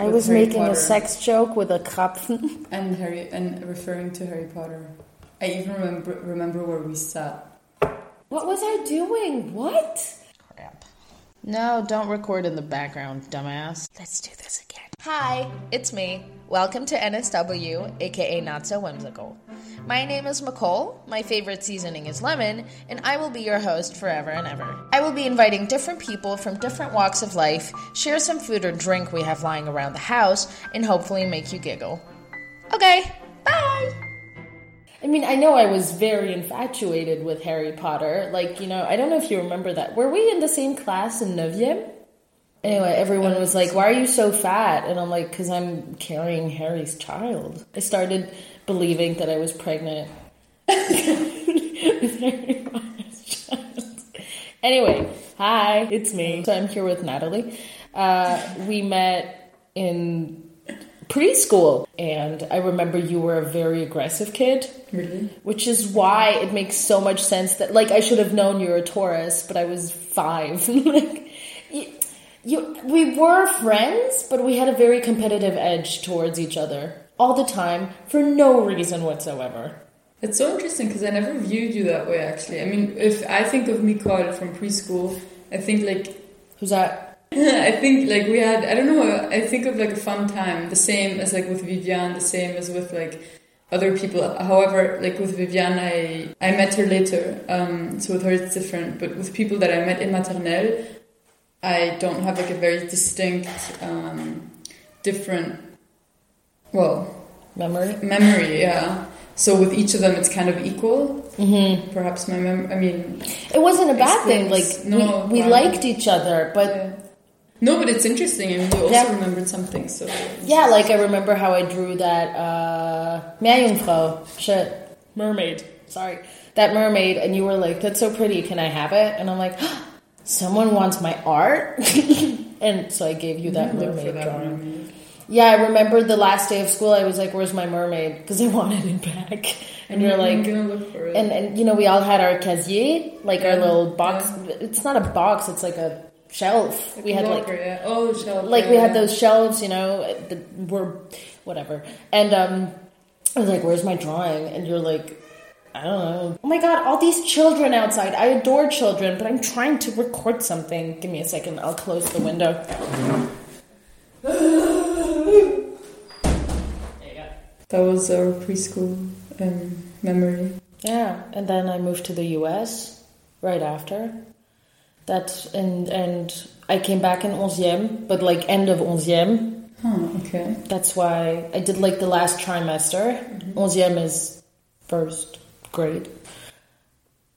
I was Harry making Potter. a sex joke with a Krapfen. and Harry and referring to Harry Potter. I even remember remember where we sat. What was I doing? What? Crap. No, don't record in the background, dumbass. Let's do this again. Hi, it's me. Welcome to NSW, aka Not So Whimsical. My name is Nicole, my favorite seasoning is lemon, and I will be your host forever and ever. I will be inviting different people from different walks of life, share some food or drink we have lying around the house, and hopefully make you giggle. Okay, bye! I mean, I know I was very infatuated with Harry Potter. Like, you know, I don't know if you remember that. Were we in the same class in 9e? Anyway, everyone was like, Why are you so fat? And I'm like, Because I'm carrying Harry's child. I started believing that I was pregnant with Harry Potter's child. Anyway, hi, it's me. So I'm here with Natalie. Uh, we met in preschool, and I remember you were a very aggressive kid. Really? Which is why it makes so much sense that, like, I should have known you're a Taurus, but I was five. like, you, you, we were friends, but we had a very competitive edge towards each other all the time for no reason whatsoever. It's so interesting because I never viewed you that way. Actually, I mean, if I think of Nicole from preschool, I think like Who's that? I think like we had I don't know I think of like a fun time the same as like with Vivian, the same as with like other people however like with Vivian, I I met her later um, so with her it's different but with people that I met in maternelle I don't have like a very distinct um, different well Memory? memory yeah so with each of them it's kind of equal Mm-hmm. perhaps my mem I mean It wasn't a bad thing. Like, no, we, we wow. liked each other, but yeah. no but it's interesting I mean you also remembered something so Yeah, like I remember how I drew that uh Meerjungfrau. Shit. Mermaid. Sorry. That mermaid and you were like, That's so pretty, can I have it? And I'm like, Someone wants my art And so I gave you that mermaid that drawing. mermaid. Yeah, I remember the last day of school I was like, Where's my mermaid? Because I wanted it back. And you're I'm like gonna look for it. and, and you know, we all had our casier, like our little box yeah. it's not a box, it's like a shelf. Like we had locker, like yeah. oh shelf, like yeah, we had those shelves, you know, that were whatever. And um, I was like, "Where's my drawing?" And you're like, "I don't know." Oh my god, all these children outside! I adore children, but I'm trying to record something. Give me a second. I'll close the window. That was our preschool um, memory. Yeah, and then I moved to the U.S. right after. That and and I came back in onzième, but like end of onzième. Huh, okay. That's why I did like the last trimester. Onzième is first grade.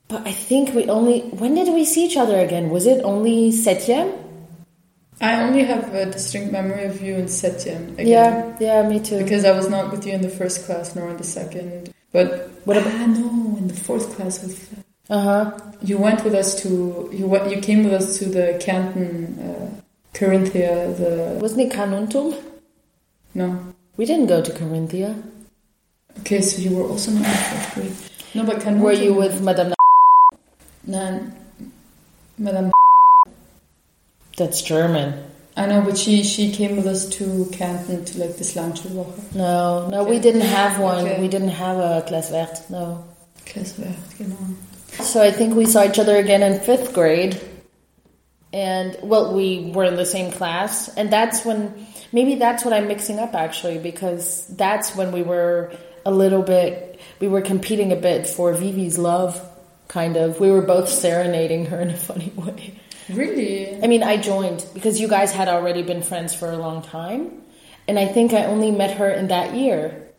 But I think we only. When did we see each other again? Was it only septième? I only have a distinct memory of you in. Again, Yeah, yeah, me too. Because I was not with you in the first class nor in the second. But What about- ah, no, in the fourth class with uh huh. you went with us to you went you came with us to the Canton uh, Carinthia the Wasn't it Carnuntum? no We didn't go to Carinthia. okay so you were also not in the fourth grade no but Canton Were you with Madame? no Madame That's German. I know but she she came with us to Canton to like this Landschulwoche No, no, we didn't have one. Okay. We didn't have a verte. No. classe verte, genau So I think we saw each other again in fifth grade. And, well, we were in the same class. And that's when, maybe that's what I'm mixing up actually, because that's when we were a little bit, we were competing a bit for Vivi's love, kind of. We were both serenading her in a funny way. Really I mean, I joined because you guys had already been friends for a long time. And I think I only met her in that year.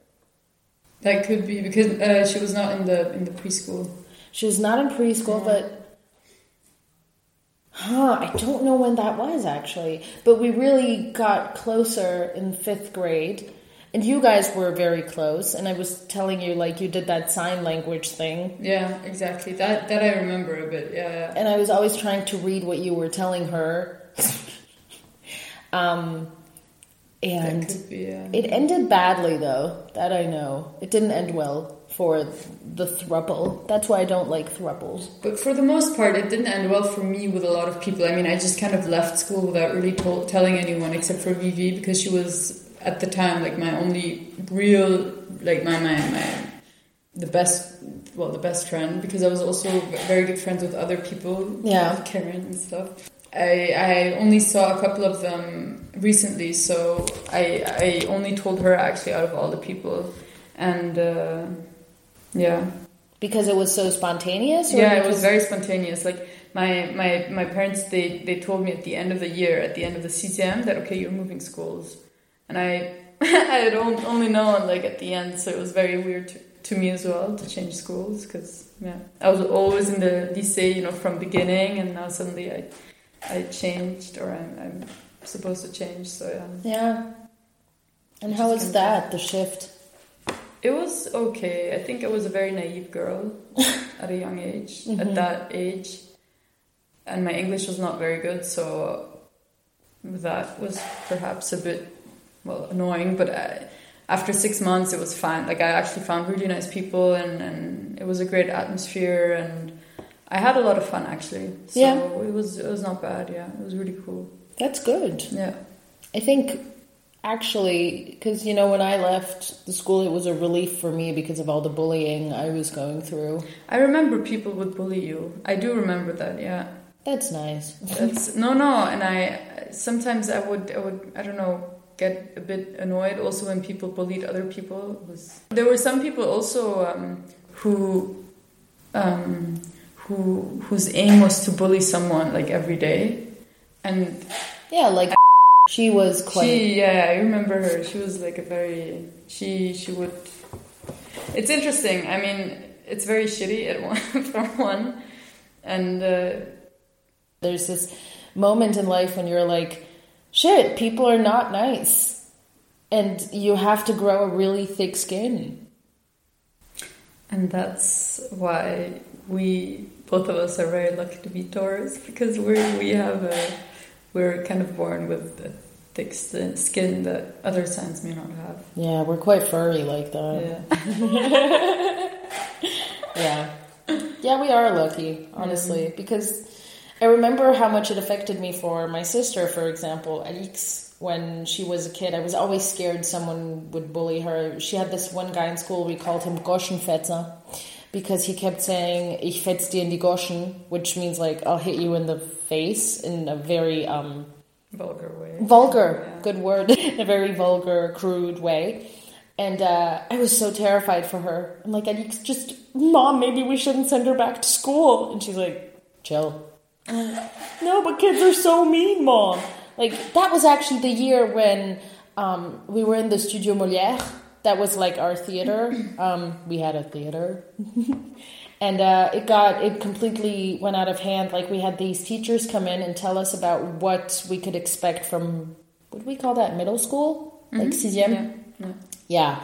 That could be because uh, she was not in the in the preschool. She was not in preschool, but huh, I don't know when that was actually. But we really got closer in fifth grade, and you guys were very close. And I was telling you, like, you did that sign language thing, Yeah, exactly. That that I remember a bit. Yeah, yeah. and I was always trying to read what you were telling her. um, And be, yeah. it ended badly, though. That I know. It didn't end well for the thruple. That's why I don't like thruples. But for the most part, it didn't end well for me with a lot of people. I mean, I just kind of left school without really told, telling anyone except for Vivi because she was at the time like my only real, like my my my the best, well, the best friend because I was also very good friends with other people, Yeah. with Karen and stuff. I I only saw a couple of them recently, so I I only told her actually out of all the people, and uh, yeah. Because it was so spontaneous? or Yeah, it was very spontaneous. Like my my my parents, they they told me at the end of the year, at the end of the CCM, that okay, you're moving schools, and I I had on- only known like at the end, so it was very weird to, to me as well to change schools because yeah, I was always in the lycée, you know, from beginning, and now suddenly I I changed or I'm I'm supposed to change. So yeah, Yeah. And how was that, the shift? it was okay. I think I was a very naive girl at a young age. At mm-hmm. that age, and my English was not very good, so that was perhaps a bit well annoying. But I, after six months, it was fine. Like I actually found really nice people, and and it was a great atmosphere, and I had a lot of fun actually. So Yeah. it was it was not bad. Yeah, it was really cool. That's good. Yeah. I think actually, because you know, when I left the school, it was a relief for me because of all the bullying I was going through. I remember people would bully you. I do remember that. Yeah. That's nice. That's no, no, and I sometimes I would, I would, I don't know, get a bit annoyed also when people bullied other people. It was there were some people also um, who, um, who whose aim was to bully someone like every day, and Yeah, like she was quite. she, yeah, I remember her. She was like a very, she, she would. It's interesting. I mean, it's very shitty at one for one, and. Uh, There's this moment in life when you're like, shit, people are not nice. And you have to grow a really thick skin. And that's why we both of us are very lucky to be Taurus because we we have a we're kind of born with a thick skin that other signs may not have. Yeah, we're quite furry like that. Yeah. Yeah. Yeah, we are lucky, honestly, because I remember how much it affected me for my sister, for example, Alix, when she was a kid. I was always scared someone would bully her. She had this one guy in school, we called him Goschenfetzer, because he kept saying, Ich fetz dir in die Goschen, which means like, I'll hit you in the face in a very, um, Vulgar way. vulgar Yeah. good word in a very vulgar crude way and uh, i was so terrified for her i'm like just mom maybe we shouldn't send her back to school and she's like chill no but kids are so mean mom. Like that was actually the year when um, we were in the studio Molière that was like our theater. Um, we had a theater. And uh, it got it completely went out of hand. Like we had these teachers come in and tell us about what we could expect from what do we call that middle school? Like sixième? Yeah. yeah. yeah.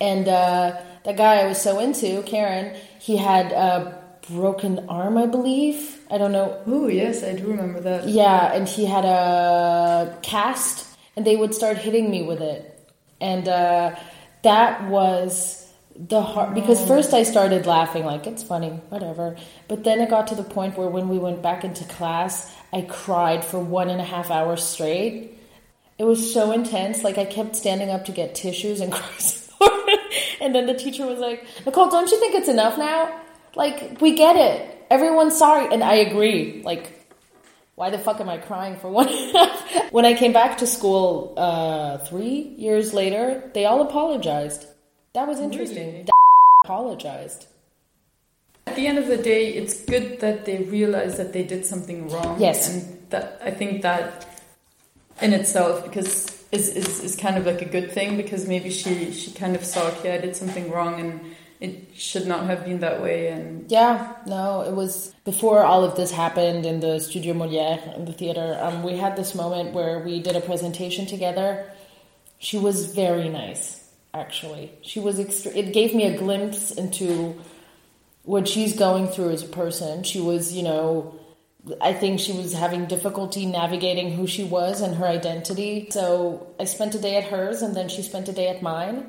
And uh, the guy I was so into, Karen, he had a broken arm, I believe. I don't know. Oh yes, I do remember that. Yeah, and he had a cast, and they would start hitting me with it. And uh, that was the hard because first I started laughing like it's funny, whatever. But then it got to the point where when we went back into class, I cried for one and a half hours straight. It was so intense. Like I kept standing up to get tissues and crying. and then the teacher was like, Nicole, don't you think it's enough now? Like, we get it. Everyone's sorry. And I agree. Like, why the fuck am I crying for one? when I came back to school uh, three years later, they all apologized. That was interesting. Really? They apologized. At the end of the day, it's good that they realize that they did something wrong. Yes. and that I think that in itself because is, is is kind of like a good thing because maybe she she kind of saw okay I did something wrong and it should not have been that way and Yeah, no, it was before all of this happened in the Studio Molière in the theater. Um, we had this moment where we did a presentation together. She was very nice, actually. She was. It gave me a glimpse into what she's going through as a person. She was, you know, I think she was having difficulty navigating who she was and her identity. So I spent a day at hers, and then she spent a day at mine.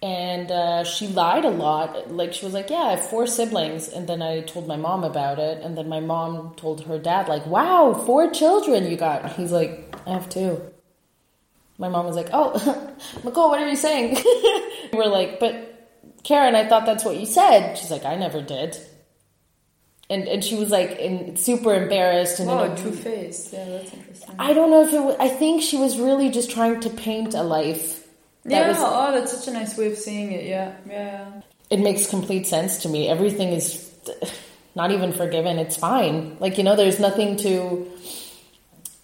And uh, she lied a lot. Like she was like, "Yeah, I have four siblings," and then I told my mom about it, and then my mom told her dad, like, "Wow, four children you got." He's like, "I have two. My mom was like, "Oh, Nicole, what are you saying?" We're like, "But Karen, I thought that's what you said." She's like, "I never did." and and she was like in, super embarrassed and oh, two faced. Yeah, that's interesting. I don't know if it. Was, I think she was really just trying to paint a life. That yeah. Was, oh, that's such a nice way of seeing it. Yeah. Yeah. It makes complete sense to me. Everything is not even forgiven. It's fine. Like you know, there's nothing to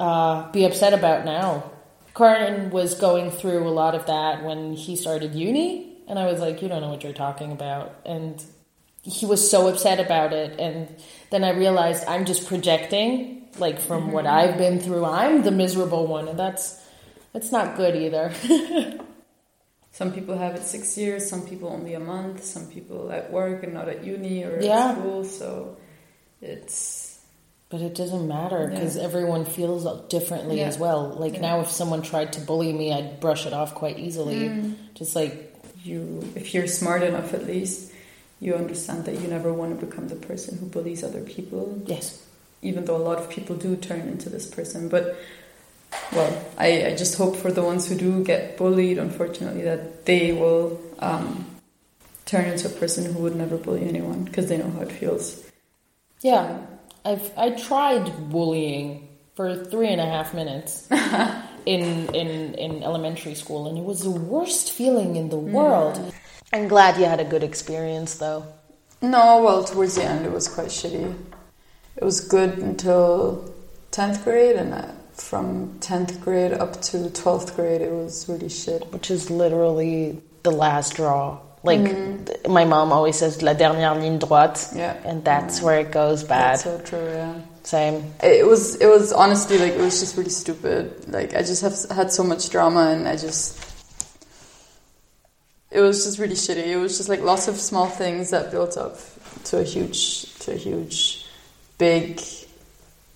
uh, be upset about now. Karan was going through a lot of that when he started uni, and I was like, "You don't know what you're talking about," and he was so upset about it and then i realized i'm just projecting like from mm-hmm. what i've been through i'm the miserable one and that's that's not good either some people have it six years some people only a month some people at work and not at uni or yeah. at school so it's but it doesn't matter because yeah. everyone feels differently yeah. as well like yeah. now if someone tried to bully me i'd brush it off quite easily mm. just like you if you're smart enough at least you understand that you never want to become the person who bullies other people. Yes. Even though a lot of people do turn into this person. But, well, I, I just hope for the ones who do get bullied, unfortunately, that they will um, turn into a person who would never bully anyone because they know how it feels. Yeah. I've I tried bullying for three and a half minutes in, in, in elementary school, and it was the worst feeling in the world. Mm. I'm glad you had a good experience though. No, well, towards the end it was quite shitty. It was good until 10th grade, and uh, from 10th grade up to 12th grade it was really shit. Which is literally the last draw. Like mm-hmm. my mom always says, "La dernière ligne droite," yeah, and that's where it goes bad. That's so true. Yeah, same. It was. It was honestly like it was just really stupid. Like I just have had so much drama, and I just it was just really shitty. It was just like lots of small things that built up to a huge, to a huge, big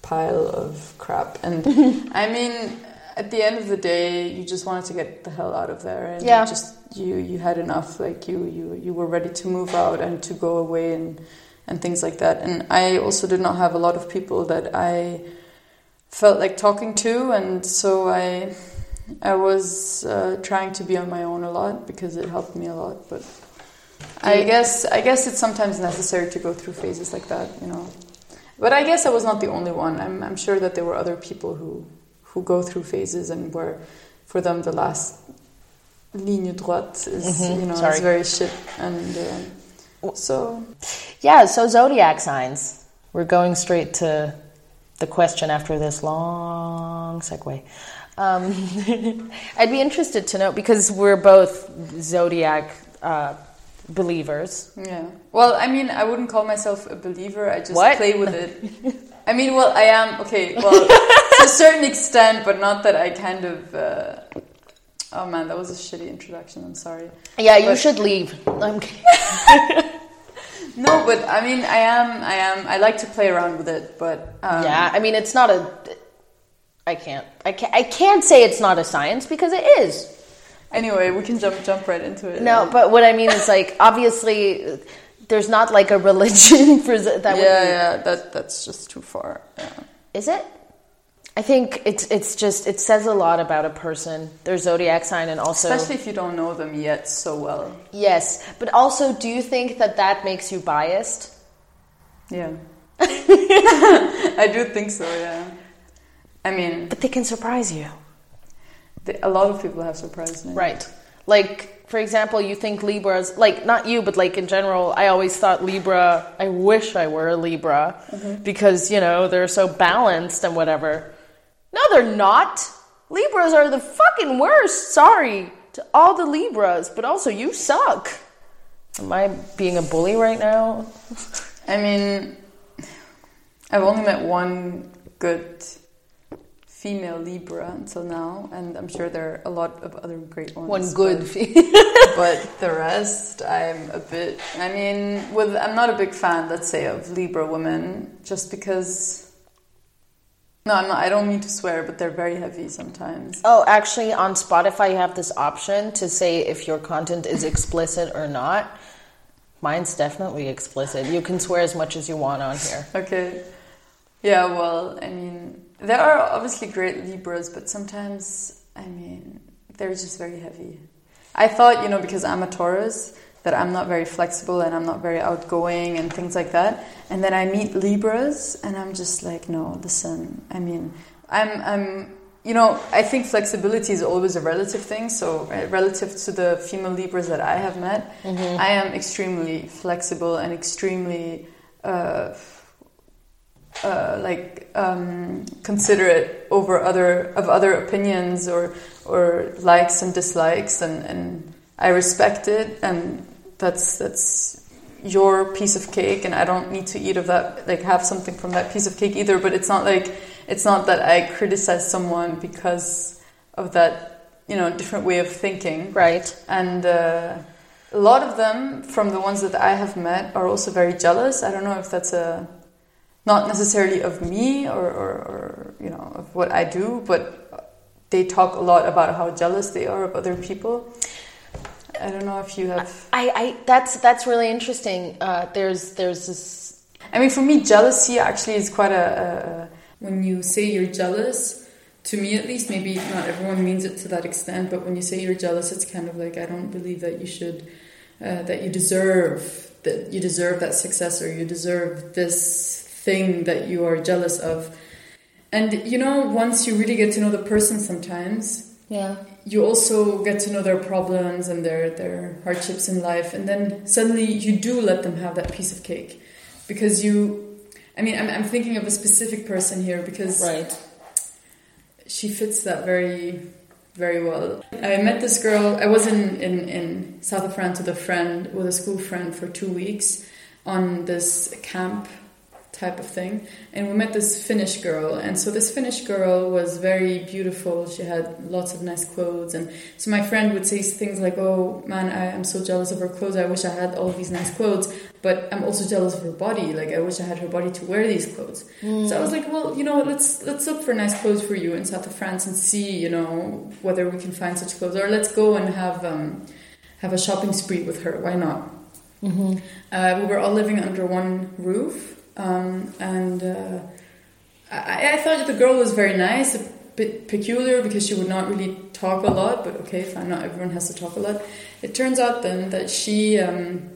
pile of crap. And I mean, at the end of the day, you just wanted to get the hell out of there, and yeah. you just you you had enough. Like you you you were ready to move out and to go away and and things like that. And I also did not have a lot of people that I felt like talking to, and so I I was uh, trying to be on my own a lot because it helped me a lot. But I guess I guess it's sometimes necessary to go through phases like that, you know. But I guess I was not the only one. I'm, I'm sure that there were other people who who go through phases and where for them the last ligne droite is mm-hmm. you know Sorry. is very shit and uh, so yeah. So zodiac signs. We're going straight to the question after this long segue. Um, I'd be interested to know because we're both zodiac uh, believers. Yeah. Well, I mean, I wouldn't call myself a believer. I just what? play with it. I mean, well, I am okay. Well, to a certain extent, but not that I kind of. Uh, oh man, that was a shitty introduction. I'm sorry. Yeah, but, you should leave. I'm no, but I mean, I am. I am. I like to play around with it, but um, yeah. I mean, it's not a I can't. I can't. I can't say it's not a science because it is. Anyway, we can jump jump right into it. No, but what I mean is like obviously there's not like a religion for that. Yeah, yeah, that that's just too far. Yeah. Is it? I think it's it's just it says a lot about a person, their zodiac sign, and also especially if you don't know them yet so well. Yes, but also, do you think that that makes you biased? Yeah, I do think so. Yeah. I mean, but they can surprise you. A lot of people have surprised me. Right. Like, for example, you think Libras, like, not you, but like in general, I always thought Libra, I wish I were a Libra mm-hmm. because, you know, they're so balanced and whatever. No, they're not. Libras are the fucking worst. Sorry to all the Libras, but also you suck. Am I being a bully right now? I mean, I've only met one good female Libra until now, and I'm sure there are a lot of other great ones. One good, but, but the rest, I'm a bit. I mean, with I'm not a big fan, let's say, of Libra women, just because No, I'm not, I don't mean to swear, but they're very heavy sometimes. Oh, actually, on Spotify, you have this option to say if your content is explicit or not. Mine's definitely explicit. You can swear as much as you want on here. Okay. Yeah, well, I mean, there are obviously great Libras, but sometimes, I mean, they're just very heavy. I thought, you know, because I'm a Taurus, that I'm not very flexible and I'm not very outgoing and things like that. And then I meet Libras and I'm just like, no, listen, I mean, I'm, I'm, you know, I think flexibility is always a relative thing. So, uh, relative to the female Libras that I have met, mm-hmm. I am extremely flexible and extremely, uh, uh, like um, considerate over other of other opinions or or likes and dislikes, and, and I respect it, and that's that's your piece of cake, and I don't need to eat of that, like have something from that piece of cake either. But it's not like it's not that I criticize someone because of that, you know, different way of thinking, right? And uh, a lot of them, from the ones that I have met, are also very jealous. I don't know if that's a not necessarily of me or, or, or you know of what I do, but they talk a lot about how jealous they are of other people. I don't know if you have. I, I that's that's really interesting. Uh, there's there's this. I mean, for me, jealousy actually is quite a, a. When you say you're jealous, to me at least, maybe not everyone means it to that extent, but when you say you're jealous, it's kind of like I don't believe that you should, uh, that you deserve that you deserve that success or you deserve this thing that you are jealous of. And you know, once you really get to know the person, sometimes yeah. you also get to know their problems and their their hardships in life. And then suddenly you do let them have that piece of cake. Because you i mean i'm, I'm thinking of a specific person here because right. she fits that very very well. I met this girl i was in in, in south of france with a friend with a school friend for two weeks on this camp type of thing. And we met this Finnish girl, and so this Finnish girl was very beautiful. She had lots of nice clothes, and so my friend would say things like, "Oh man, I, am so jealous of her clothes. I wish I had all these nice clothes, but I'm also jealous of her body. Like I wish I had her body to wear these clothes." Mm. So I was like, "Well, you know, let's let's look for nice clothes for you in south of France and see, you know, whether we can find such clothes, or let's go and have um, have a shopping spree with her. Why not?" Mm-hmm. Uh, we were all living under one roof um, and uh, I, I, thought the girl was very nice, a bit peculiar because she would not really talk a lot, but okay, fine, not everyone has to talk a lot. It turns out then that she um,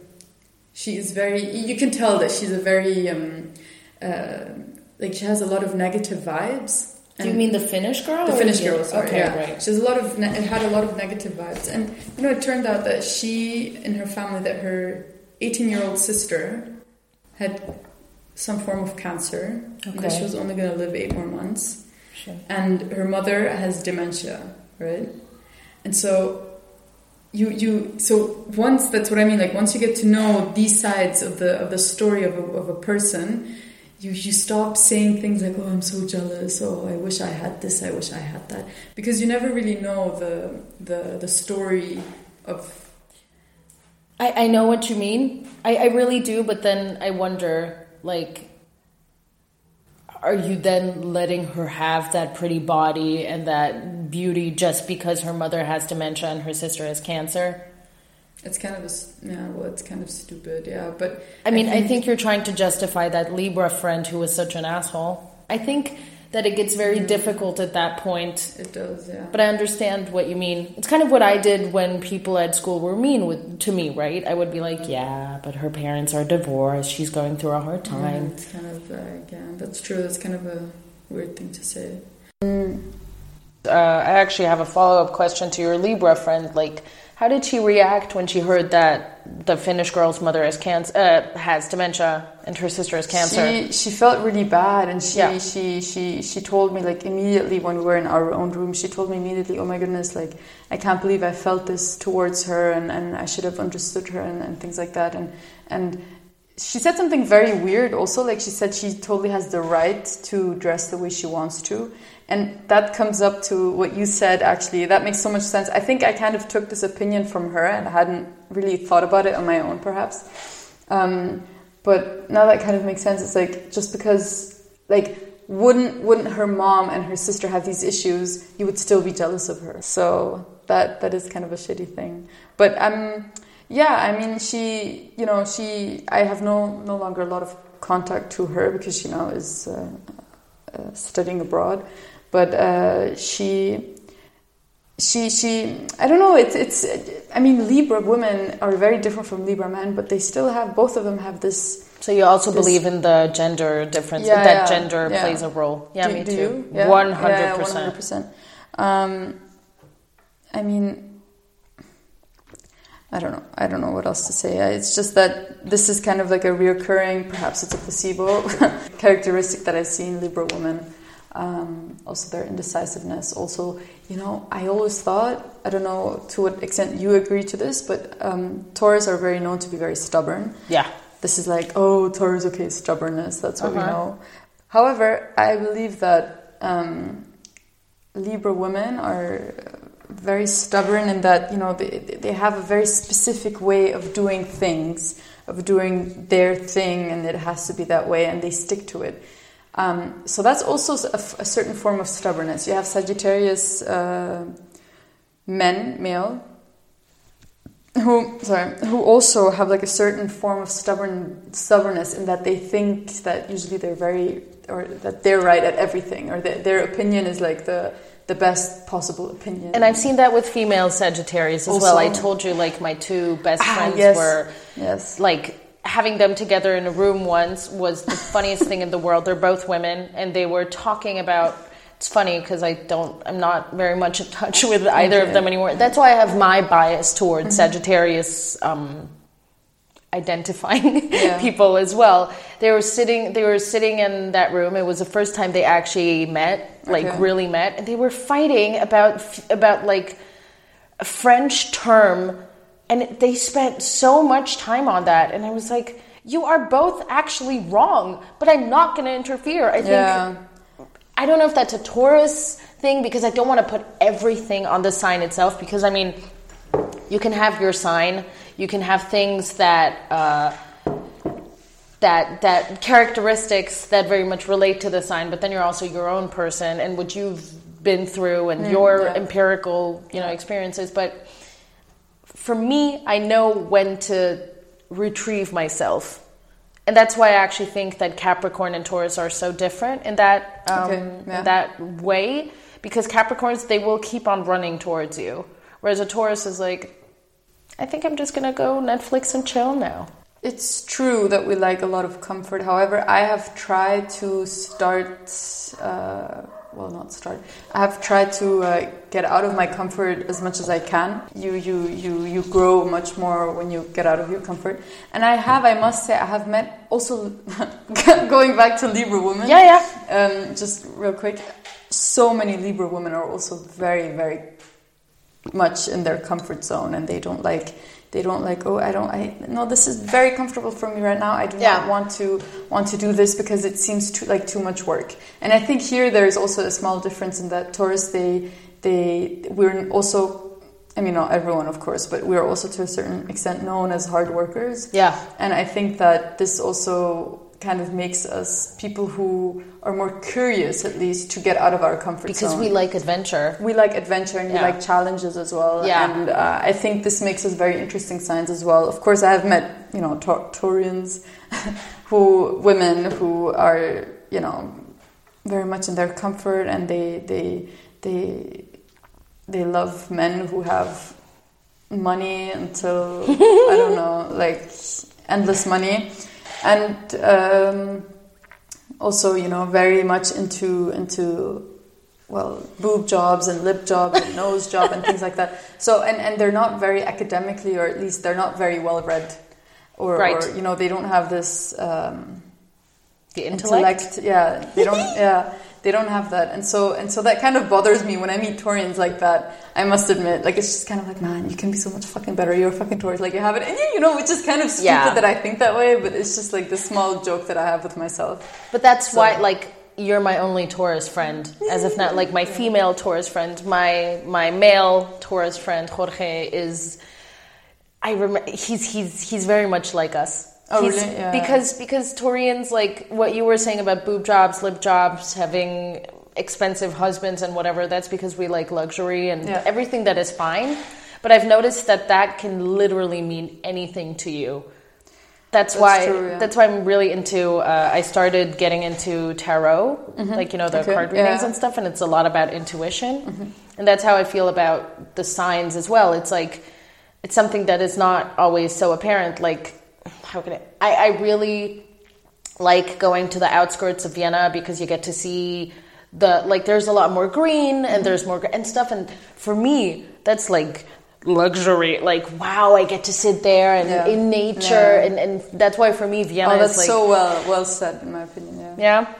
she is very, you can tell that she's a very, um, uh, like she has a lot of negative vibes. Do you mean the Finnish girl? The Finnish girl, sorry. Okay, yeah. right. She has a lot of, it had a lot of negative vibes. And, you know, it turned out that she, in her family, that her 18 year old sister had some form of cancer. Okay. That she was only going to live eight more months. Sure. And her mother has dementia, right? And so you you so once that's what I mean. Like once you get to know these sides of the of the story of a, of a person, you you stop saying things like, "Oh, I'm so jealous," "Oh, I wish I had this," "I wish I had that," because you never really know the the the story of. I, I know what you mean. I, I really do, but then I wonder like are you then letting her have that pretty body and that beauty just because her mother has dementia and her sister has cancer? It's kind of a, yeah, well, it's kind of stupid, yeah. But I mean, I think, I think you're trying to justify that Libra friend who was such an asshole. I think that it gets very mm. difficult at that point. It does, yeah. But I understand what you mean. It's kind of what I did when people at school were mean with to me, right? I would be like, "Yeah, but her parents are divorced. She's going through a hard time." Yeah, it's kind of uh, yeah, that's true. That's kind of a weird thing to say. Mm. Uh, I actually have a follow up question to your Libra friend. Like, how did she react when she heard that the Finnish girl's mother has cancer, uh, has dementia, and her sister has cancer? She, she felt really bad, and she, yeah. she she she told me like immediately when we were in our own room. She told me immediately, "Oh my goodness, like I can't believe I felt this towards her, and, and I should have understood her, and, and things like that." And and she said something very weird also like she said she totally has the right to dress the way she wants to and that comes up to what you said actually that makes so much sense i think i kind of took this opinion from her and i hadn't really thought about it on my own perhaps um, but now that kind of makes sense it's like just because like wouldn't wouldn't her mom and her sister have these issues, you would still be jealous of her. So that that is kind of a shitty thing. But um, yeah, I mean, she, you know, she. I have no no longer a lot of contact to her because she now is uh, uh, studying abroad. But uh, she she she I don't know it's it's I mean Libra women are very different from Libra men but they still have both of them have this so you also this, believe in the gender difference yeah, that yeah, gender yeah. plays a role. Yeah do, me do too. you? 100% 100% um, I mean I don't know. I don't know what else to say. It's just that this is kind of like a reoccurring perhaps it's a placebo characteristic that I see in Libra women um, also their indecisiveness. Also, you know, I always thought, I don't know to what extent you agree to this, but um, Taurus are very known to be very stubborn. Yeah. This is like, oh, Taurus, okay, stubbornness, that's what uh-huh. we know. However, I believe that um, Libra women are very stubborn in that, you know, they, they have a very specific way of doing things, of doing their thing, and it has to be that way, and they stick to it. Um, so that's also a, a, certain form of stubbornness. You have Sagittarius uh, men, male, who sorry, who also have like a certain form of stubborn stubbornness in that they think that usually they're very or that they're right at everything or that their opinion is like the the best possible opinion. And I've seen that with female Sagittarius as also, well. I told you like my two best ah, friends yes, were yes. like having them together in a room once was the funniest thing in the world. They're both women, and they were talking about. It's funny because I don't. I'm not very much in touch with either okay. of them anymore. That's why I have my bias towards mm-hmm. Sagittarius. Um, identifying yeah. people as well. They were sitting they were sitting in that room. It was the first time they actually met, like okay. really met, and they were fighting about about like a French term and they spent so much time on that. And I was like, you are both actually wrong, but I'm not going to interfere. I think, yeah. I don't know if that's a Taurus thing because I don't want to put everything on the sign itself because I mean, you can have your sign, you can have things that, uh, that that characteristics that very much relate to the sign, but then you're also your own person and what you've been through and mm, your yeah. empirical, you know, experiences. But for me, I know when to retrieve myself. And that's why I actually think that Capricorn and Taurus are so different in that um, okay, yeah. in that way because Capricorns they will keep on running towards you, whereas a Taurus is like, I think I'm just gonna go Netflix and chill now. It's true that we like a lot of comfort. However, I have tried to start. Uh, well not start. I have tried to uh, get out of my comfort as much as i can. You you you you grow much more when you get out of your comfort. And i have i must say i have met also going back to libra women. Yeah yeah. Um, just real quick. So many libra women are also very very much in their comfort zone and they don't like they don't like oh i don't i no this is very comfortable for me right now i do yeah. not want to want to do this because it seems too like too much work and i think here there's also a small difference in that taurus they they we're also I mean, not everyone, of course, but we're also to a certain extent known as hard workers. Yeah. And I think that this also kind of makes us people who are more curious at least to get out of our comfort because zone. Because we like adventure we like adventure and yeah. we like challenges as well yeah. and uh, i think this makes us very interesting signs as well of course i have met you know taurians who women who are you know very much in their comfort and they they they they love men who have money until i don't know like endless money and um, also you know very much into into well boob jobs and lip job and nose job and things like that so and and they're not very academically or at least they're not very well read or, right. or you know they don't have this um, the intellect? intellect yeah they don't yeah they don't have that. And so and so that kind of bothers me when i meet taurians like that. I must admit like it's just kind of like man you can be so much fucking better. You're a fucking taurus like you have it. And you, you know it's just kind of stupid yeah. that i think that way but it's just like the small joke that i have with myself. But that's so. why like you're my only Taurus friend, as if not like my female Taurus friend. My my male Taurus friend Jorge is, I remember he's he's he's very much like us Oh, really? Yeah. Because because Taurians like what you were saying about boob jobs, lip jobs, having expensive husbands and whatever. That's because we like luxury and Yeah. everything that is fine. But I've noticed that that can literally mean anything to you. That's, That's why true, yeah. that's why I'm really into. Uh, I started getting into tarot, like you know the Mm-hmm. Okay, card readings. Mm-hmm. and stuff, and it's a lot about intuition, and that's how I feel about the signs as well. It's like it's something that is not always so apparent. Like how can I? I, I really like going to the outskirts of Vienna because you get to see the like. There's a lot more green Mm-hmm. and there's more and stuff, and for me that's like luxury like wow i get to sit there and Yeah. in nature Yeah. and, and that's why for me vienna Oh, that's is like so well well said, in my opinion. Yeah. yeah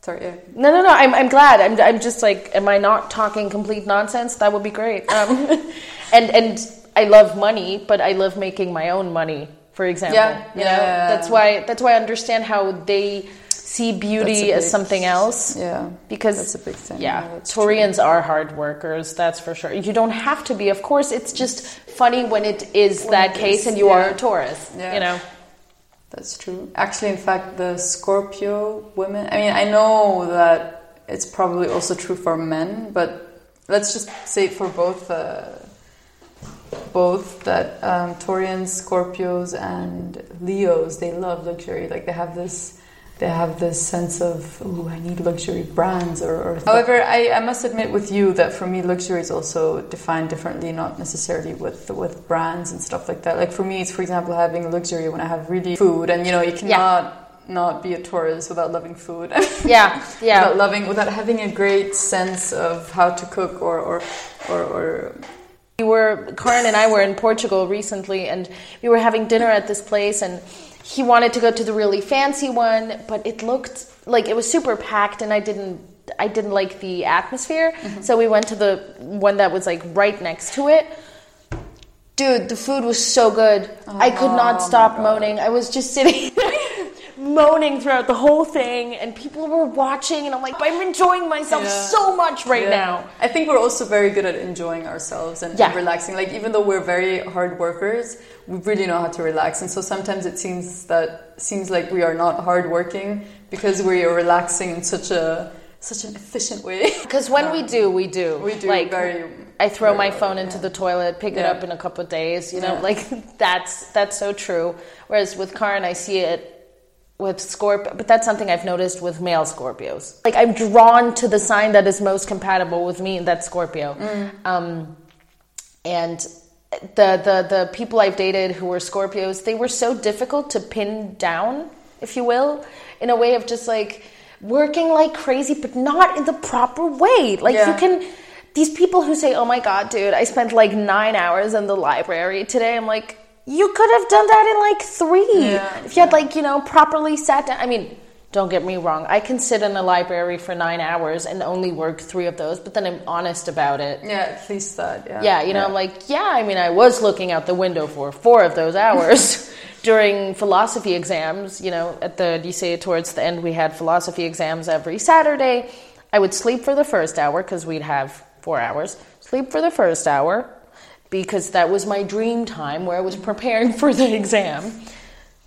Sorry. Yeah. no, no, no. I'm, I'm glad. I'm, I'm just like, am I not talking complete nonsense? That would be great. Um, and and I love money, but I love making my own money. For example, Yeah, you yeah. know, that's why that's why I understand how they see beauty as something else. Yeah. Because That's a big thing. Yeah, Yeah, that's Taurians are hard workers. That's for sure. You don't have to be. Of course, it's just funny when it is that it case is, and you are a Taurus. Yeah. You know. That's true. Actually, in fact, the Scorpio women, I mean, I know that it's probably also true for men, but let's just say for both, uh, both that um, Taurians, Scorpios, and Leos, they love luxury. Like they have this, they have this sense of, ooh, I need luxury brands. Or, or however, I, I must admit with you that for me, luxury is also defined differently, not necessarily with with brands and stuff like that. Like for me, it's for example having luxury when I have really food, and you know, you cannot. Not be a tourist without loving food. Yeah, yeah. without loving, without having a great sense of how to cook or or or, or We were Karin and I were in Portugal recently, and we were having dinner at this place, and he wanted to go to the really fancy one, but it looked like it was super packed, and I didn't. I didn't like the atmosphere, mm-hmm. so we went to the one that was like right next to it. Dude, the food was so good. Oh I could Oh not stop moaning. I was just sitting there moaning throughout the whole thing, and people were watching, and I'm like, I'm enjoying myself Yeah. so much right Yeah. now. I think we're also very good at enjoying ourselves and, and relaxing. Like even though we're very hard workers, we really know how to relax. And so sometimes it seems that seems like we are not hard working because we are relaxing in such a such an efficient way. Because when we do, we do. We do like very- I throw very my phone into yeah. the toilet, pick it up in a couple of days. You know, Yeah. like that's that's so true. Whereas with Karin, I see it with Scorpio, but that's something I've noticed with male Scorpios. Like I'm drawn to the sign that is most compatible with me, and that's Scorpio. Mm. Um, and the the the people I've dated who were Scorpios, they were so difficult to pin down, if you will, in a way of just like working like crazy, but not in the proper way. Like you can. These people who say, "Oh my god, dude, I spent like nine hours in the library today," I'm like, you could have done that in like three Yeah. if you had like you know properly sat down. I mean. Don't get me wrong. I can sit in a library for nine hours and only work three of those, but then I'm honest about it. yeah, at least that. Yeah. Yeah, you know, I'm like, yeah, I mean, I was looking out the window for four of those hours during philosophy exams. You know, at the lycée towards the end, we had philosophy exams every Saturday. I would sleep for the first hour because we'd have four hours. Sleep for the first hour because that was my dream time where I was preparing for the exam.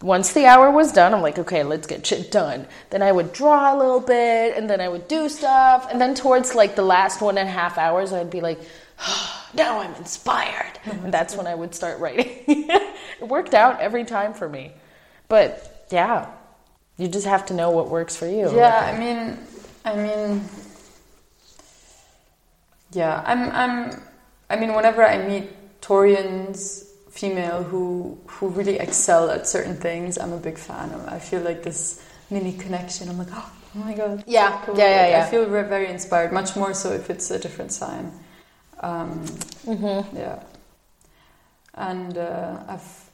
Once the hour was done, I'm like, okay, let's get shit done. Then I would draw a little bit, and then I would do stuff, and then towards like the last one and a half hours, I'd be like, now I'm inspired, and that's when I would start writing. it worked out every time for me, but yeah, you just have to know what works for you. Yeah, I mean, I mean, yeah, I'm, I'm, I mean, whenever I meet Taurians, female who who really excel at certain things, I'm a big fan. of I feel like this mini connection. I'm like, oh, my god, Yeah, cool. yeah, yeah, yeah. I feel very inspired. Much more so if it's a different sign. Um, Mm-hmm. yeah, and uh, I've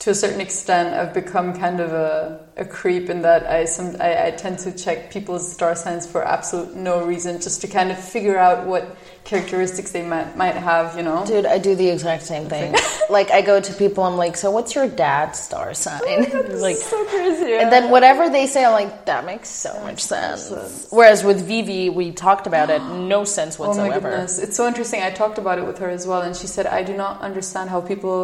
to a certain extent I've become kind of a, a creep in that I some I, I tend to check people's star signs for absolute no reason just to kind of figure out what characteristics they might might have you know Dude, I do the exact same thing. like, I go to people, I'm like, so what's your dad's star sign? It's like, so crazy And then whatever they say, I'm like, that makes so much sense. sense. Whereas with Vivi, we talked about it, no sense Oh my whatsoever. goodness, it's so interesting. I talked about it with her as well, and she said, "I do not understand how people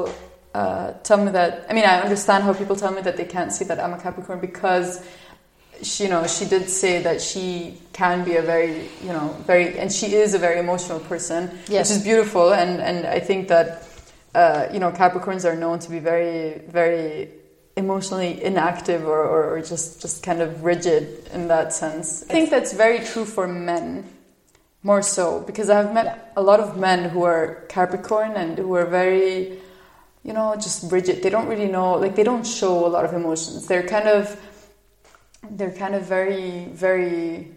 uh, tell me that. I mean, I understand how people tell me that they can't see that I'm a Capricorn because she, you know, she did say that she can be a very, you know, very, and she is a very emotional person, Yes. which is beautiful. And and I think that, uh, you know, Capricorns are known to be very, very emotionally inactive or, or, or just just kind of rigid in that sense. I think that's very true for men, more so because I've met a lot of men who are Capricorn and who are very, you know, just rigid. They don't really know, like they don't show a lot of emotions. They're kind of they're kind of very very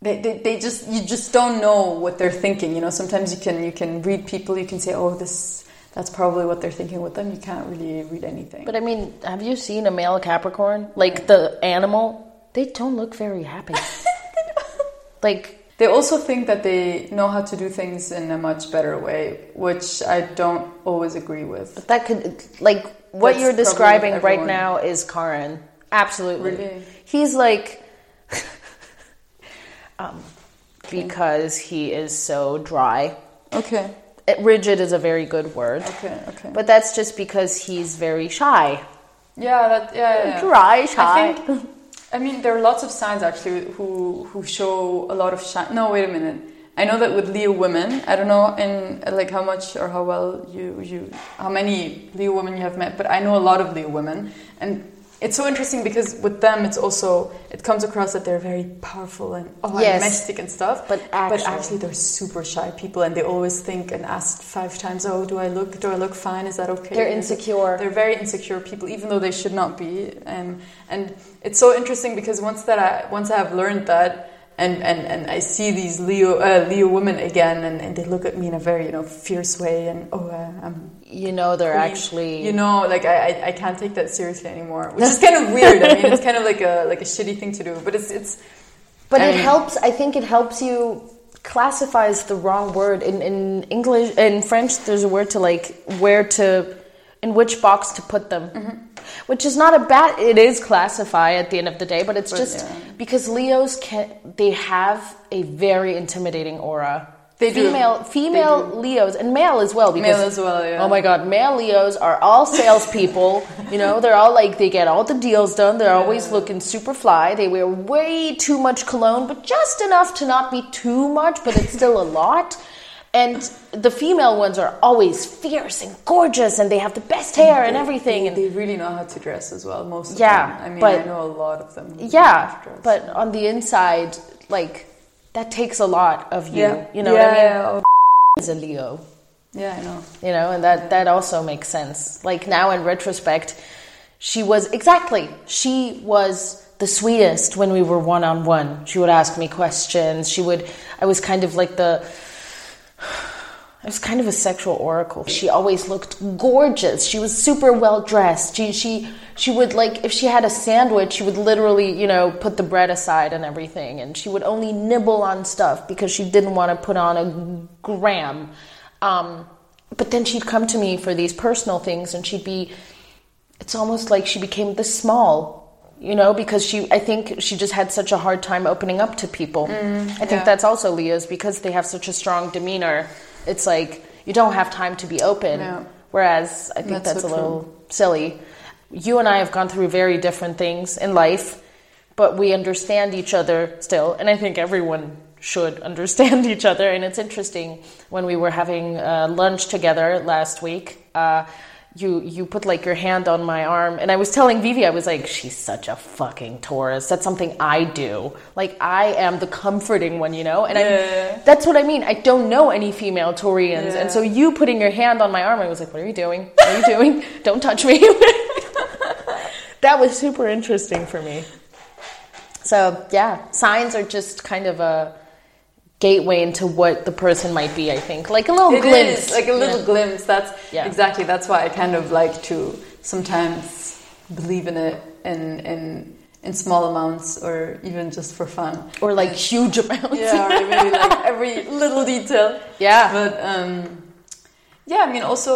they, they, they just you just don't know what they're thinking you know sometimes you can you can read people you can say oh this that's probably what they're thinking with them you can't really read anything But I mean, have you seen a male Capricorn? Like the animal? They don't look very happy. like, they also think that they know how to do things in a much better way which i don't always agree with But that could, like, what That's you're describing right now is Karin. Absolutely. Really? He's like, um, because he is so dry. okay Rigid is a very good word. okay okay But that's just because he's very shy. yeah that yeah, yeah, yeah. Dry, shy. I think. I mean, there are lots of signs actually who who show a lot of shine. No, wait a minute. I know that with Leo women, I don't know in like how much or how well you you how many Leo women you have met, but I know a lot of Leo women, and it's so interesting because with them, it's also it comes across that they're very powerful and oh, Yes. Domestic and stuff. But but actually- actually, they're super shy people, and they always think and ask five times, "Oh, do I look? Do I look fine? Is that okay?" They're insecure. They're very insecure people, even though they should not be. Um, and it's so interesting because once that I once I have learned that, and, and, and I see these Leo uh, Leo women again, and, and they look at me in a very you know fierce way, and oh, uh, I'm You know, they're actually. you know like I, I I can't take that seriously anymore, which is kind of weird. I mean, it's kind of like a like a shitty thing to do, but it's it's But I it mean- helps. I think it helps you. Classifies the wrong word in in English. In French, there's a word to like where to, in which box to put them, Mm-hmm. which is not a bad. It is classify at the end of the day, but it's But, just yeah. because Leos can. They have a very intimidating aura. They do. female female They do. Leos and male as well. Because, Male as well, yeah. Oh my god, male Leos are all salespeople. you know, they're all like they get all the deals done. They're always looking super fly. They wear way too much cologne, but just enough to not be too much, but it's still a lot. And the female ones are always fierce and gorgeous, and they have the best hair and everything. They, And they really know how to dress as well. Most of Yeah, them. I mean, but- I know a lot of them. yeah, how to dress. but on the inside, like that takes a lot of you. yeah, You know yeah, what I mean? Yeah, As a Leo. yeah, I know. you know and that that also makes sense like now in retrospect she was exactly she was the sweetest when we were one on one she would ask me questions she would i was kind of like the I was kind of a sexual oracle. She always looked gorgeous. She was super well dressed. She she she would like if she had a sandwich, she would literally, you know, put the bread aside and everything and she would only nibble on stuff because she didn't want to put on a gram. Um, but then she'd come to me for these personal things and she'd be it's almost like she became this small you know because she i think she just had such a hard time opening up to people i think yeah. that's also leo's because they have such a strong demeanor it's like you don't have time to be open. Yeah. whereas i think That's that's, so a little silly. You and i have gone through very different things in life but we understand each other still and i think everyone should understand each other. And it's interesting when we were having uh, lunch together last week uh, you you put like your hand on my arm. And i was telling vivi i was like she's such a fucking taurus. That's something i do. Like i am the comforting one you know? And Yeah. i that's what i mean. I don't know any female taurians. Yeah. and so you putting your hand on my arm i was like what are you doing? What are you doing? Don't touch me. That was super interesting for me. So yeah signs are just kind of a gateway into what the person might be i think like a little It glimpse is, like a little Yeah. glimpse. That's Yeah. exactly. That's why I kind of like to sometimes believe in it in in in small amounts or even just for fun. or like huge amounts. Yeah, or maybe like every little detail. Yeah. But um, yeah, I mean, also,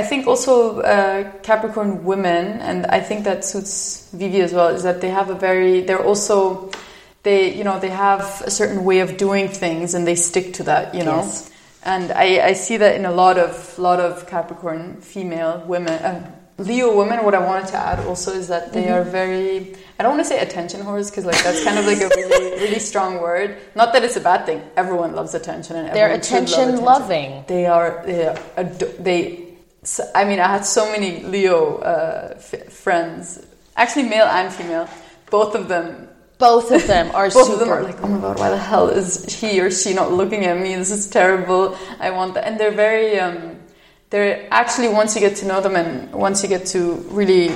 I think also uh, Capricorn women, and I think that suits Vivi as well, is that they have a very, they're also, they, you know, they have a certain way of doing things and they stick to that, you know. Yes. and I, I see that in a lot of lot of Capricorn female women, uh, Leo women. What I wanted to add also is that they are very. I don't want to say attention whores because like that's kind of like a really really strong word. Not that it's a bad thing. Everyone loves attention and They're should love attention attention. loving. They are. They. Are, ado- they I mean, I had so many Leo uh, f- friends, actually male and female. Both of them Both of them are both super. of them are like, oh my god, why the hell is he or she not looking at me? This is terrible. I want that. And they're very, um, they're actually, once you get to know them and once you get to really,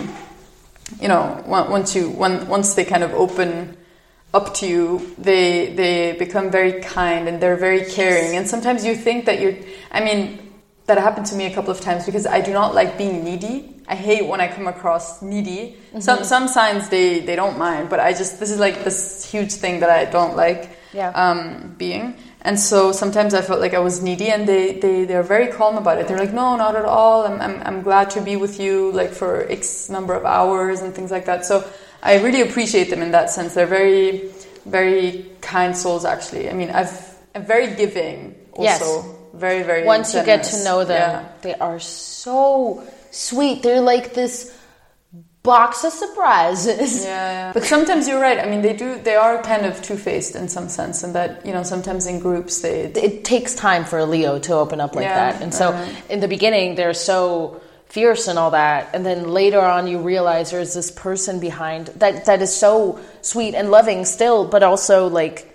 you know, once you, when, once they kind of open up to you, they, they become very kind and they're very caring. And sometimes you think that you're, I mean, that happened to me a couple of times because I do not like being needy. I hate when I come across needy. Mm-hmm. Some some signs they they don't mind, but I just this is like this huge thing that I don't like Yeah. um, being. And so sometimes I felt like I was needy, and they they they're very calm about it. They're like, no, not at all. I'm I'm, I'm glad to be with you, like for X number of hours and things like that. So I really appreciate them in that sense. They're very very kind souls, actually. I mean, I've I'm very giving. Also, Yes. very very. Once you get to know them, Yeah. they are so sweet. They're like this box of surprises. Yeah, yeah. But sometimes you're right. I mean, they do. They are kind of two faced in some sense, and that you know sometimes in groups they. It takes time for a Leo to open up like Yeah, that. And so uh-huh. in the beginning, they're so fierce and all that. And then later on, you realize there's this person behind that, that is so sweet and loving still, but also like,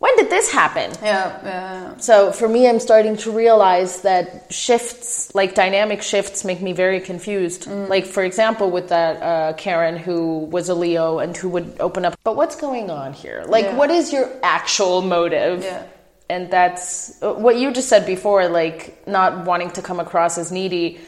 when did this happen? Yeah, yeah. So for me, I'm starting to realize that shifts, like dynamic shifts, make me very confused. Mm. Like for example, with that uh, Karen who was a Leo and who would open up. But what's going on here? Like, Yeah. what is your actual motive? Yeah. And that's uh, what you just said before, like not wanting to come across as needy.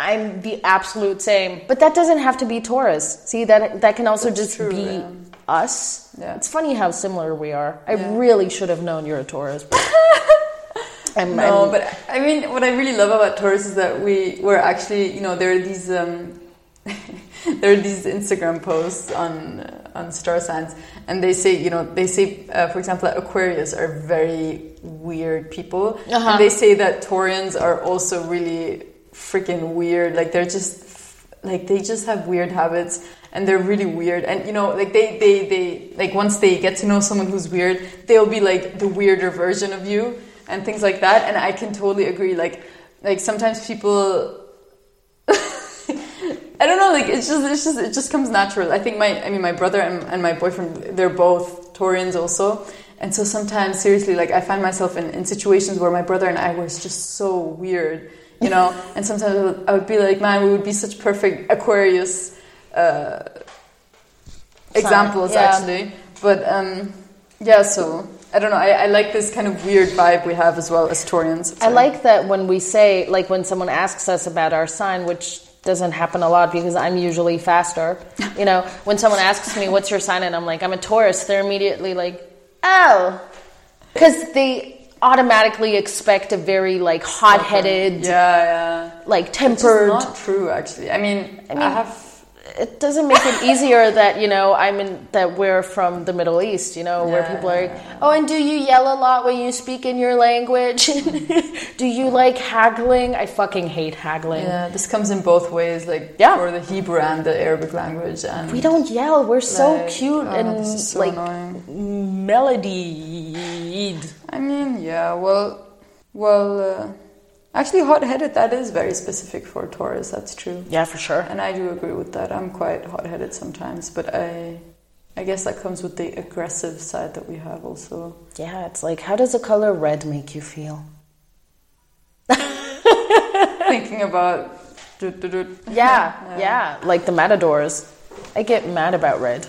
I'm the absolute same, but that doesn't have to be Taurus. See that that can also just true, be yeah. Us. Yeah. It's funny how similar we are. I Yeah. really should have known you're a Taurus. I'm, No, I'm- but I mean, what I really love about Taurus is that we were actually, you know, there are these um, there are these Instagram posts on uh, on star signs, and they say, you know, they say, uh, for example, that Aquarius are very weird people, Uh-huh. and they say that Taurians are also really freaking weird. Like they're just like they just have weird habits and they're really weird. And you know like they they they like once they get to know someone who's weird they'll be like the weirder version of you and things like that. And i can totally agree. Like like sometimes people I don't know, like it's just it's just it just comes natural. I think my I mean my brother and, and my boyfriend they're both Taurians also. And so sometimes seriously like I find myself in, in situations where my brother and I were just so weird, you know, and sometimes I would, I would be like, man, we would be such perfect Aquarius uh, examples yeah. actually. But um, yeah, so I don't know. I, I like this kind of weird vibe we have as well as Taurians. I like that when we say, like when someone asks us about our sign, which doesn't happen a lot because I'm usually faster. You know, when someone asks me, what's your sign? And I'm like, I'm a Taurus, they're immediately like, oh. Because they automatically expect a very like hot headed, Yeah, yeah. like tempered. not true, actually. I mean, I, mean- have. It doesn't make it easier that you know I'm in that we're from the Middle East, you know, where people are like, oh, and do you yell a lot when you speak in your language? do you like haggling? I fucking hate haggling. Yeah, this comes in both ways, like Yeah. for the Hebrew and the Arabic language. And We don't yell. We're so like, cute oh, and so like annoying. melodied. I mean, yeah, well, well, uh, actually, hot-headed. That is very specific for Taurus. That's true, Yeah, for sure. and I do agree with that. I'm quite hot-headed sometimes, but I, I guess that comes with the aggressive side that we have also. Yeah, it's like, how does the color red make you feel? Thinking about. do, do, do. Yeah, yeah, like the matadors. I get mad about red.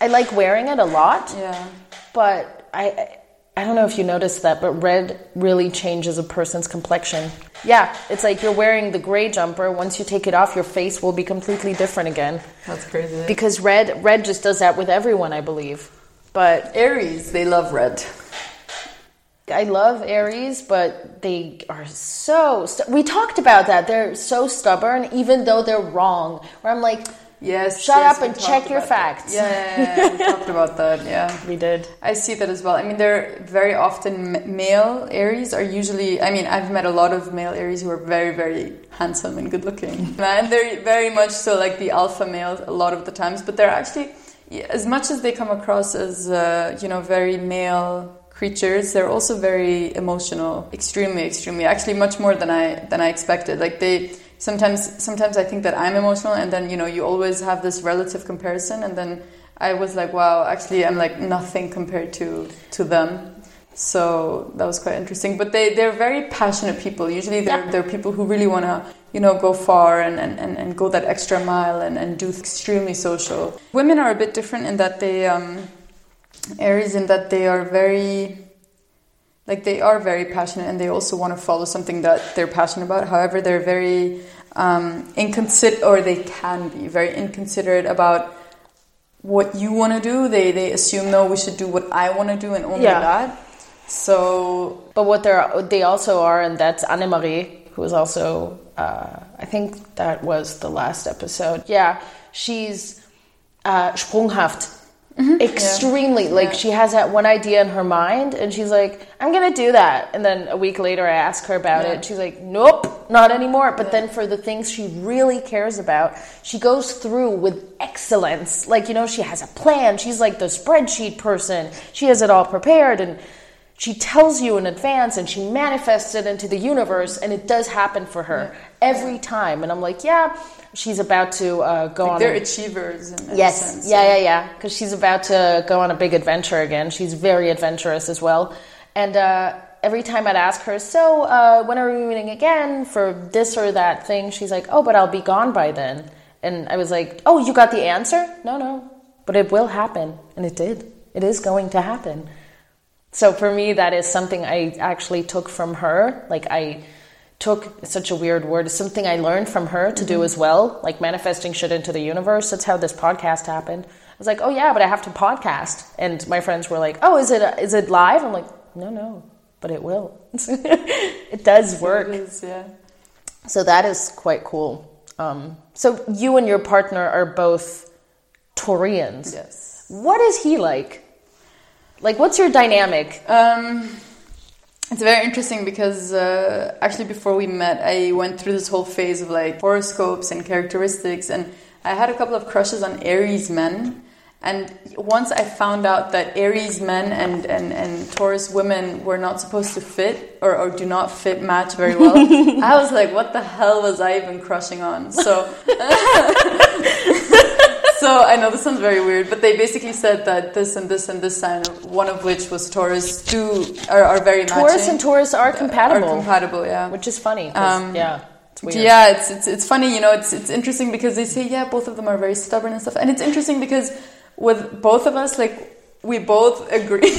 I like wearing it a lot. Yeah. but I, I don't know if you noticed that, but red really changes a person's complexion. Yeah, it's like you're wearing the gray jumper. Once you take it off, your face will be completely different again. That's crazy. Because red, red just does that with everyone, I believe. But Aries, they love red. I love Aries, but they are so. We talked about that. They're so stubborn, even though they're wrong. Where I'm like, Yes. Shut yes, up and check your facts. Yeah, yeah, yeah, we talked about that. Yeah. We did. I see that as well. I mean, they're very often male Aries are usually. I mean, I've met a lot of male Aries who are very, very handsome and good looking. And they're very much so like the alpha males a lot of the times, but they're actually, as much as they come across as, uh, you know, very male creatures they're also very emotional extremely extremely actually much more than i than i expected like they sometimes sometimes i think that i'm emotional and then you know you always have this relative comparison and then i was like wow actually i'm like nothing compared to to them. So that was quite interesting. But they they're very passionate people. Usually they're Yeah. they're people who really want to you know go far and, and, and, and go that extra mile and, and do extremely social. Women are a bit different in that they um Aries in that they are very like they are very passionate and they also want to follow something that they're passionate about. However, they're very um, inconsiderate, or they can be very inconsiderate about what you want to do. They they assume no, we should do what I want to do and only Yeah. that. So But what they're they also are, and that's Annemarie, who is also uh, I think that was the last episode. Yeah, she's uh, sprunghaft. Mm-hmm. Extremely, like Yeah. she has that one idea in her mind, and she's like, "I'm gonna do that." And then a week later, I ask her about Yeah. it. She's like, "Nope, not anymore." But then for the things she really cares about, she goes through with excellence. Like you know, she has a plan. She's like the spreadsheet person. She has it all prepared, and she tells you in advance and she manifests it into the universe and it does happen for her every time and i'm like yeah she's about to uh, go like on they're a, achievers yes sense. yeah yeah. yeah because she's about to go on a big adventure again. She's very adventurous as well. And uh, every time i'd ask her so uh, when are we meeting again for this or that thing? She's like oh but i'll be gone by then. And i was like oh you got the answer? No no. But it will happen. And it did. It is going to happen. So for me, that is something I actually took from her. Like I took such a weird word, it's something I learned from her to do as well, like manifesting shit into the universe. That's how this podcast happened. I was like, oh yeah, but I have to podcast, and my friends were like, oh, is it is it live? I'm like, no, no, but it will. it does work. It is, yeah. So that is quite cool. Um, so you and your partner are both Taurians. Yes. What is he like? Like, what's your dynamic? Um, it's very interesting because uh, actually before we met, I went through this whole phase of like horoscopes and characteristics, and I had a couple of crushes on Aries men. And once I found out that Aries men and, and, and Taurus women were not supposed to fit or, or do not fit match very well, I was like, what the hell was I even crushing on? So so I know this sounds very weird, but they basically said that this and this and this sign, one of which was Taurus, do are, are very matching. Taurus and Taurus are compatible, Are compatible, yeah. which is funny. Um, yeah, it's weird. Yeah, it's, it's it's funny, you know. It's it's interesting because they say yeah, both of them are very stubborn and stuff, and it's interesting because with both of us, like we both agree,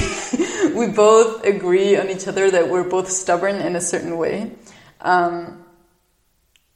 we both agree on each other that we're both stubborn in a certain way, um,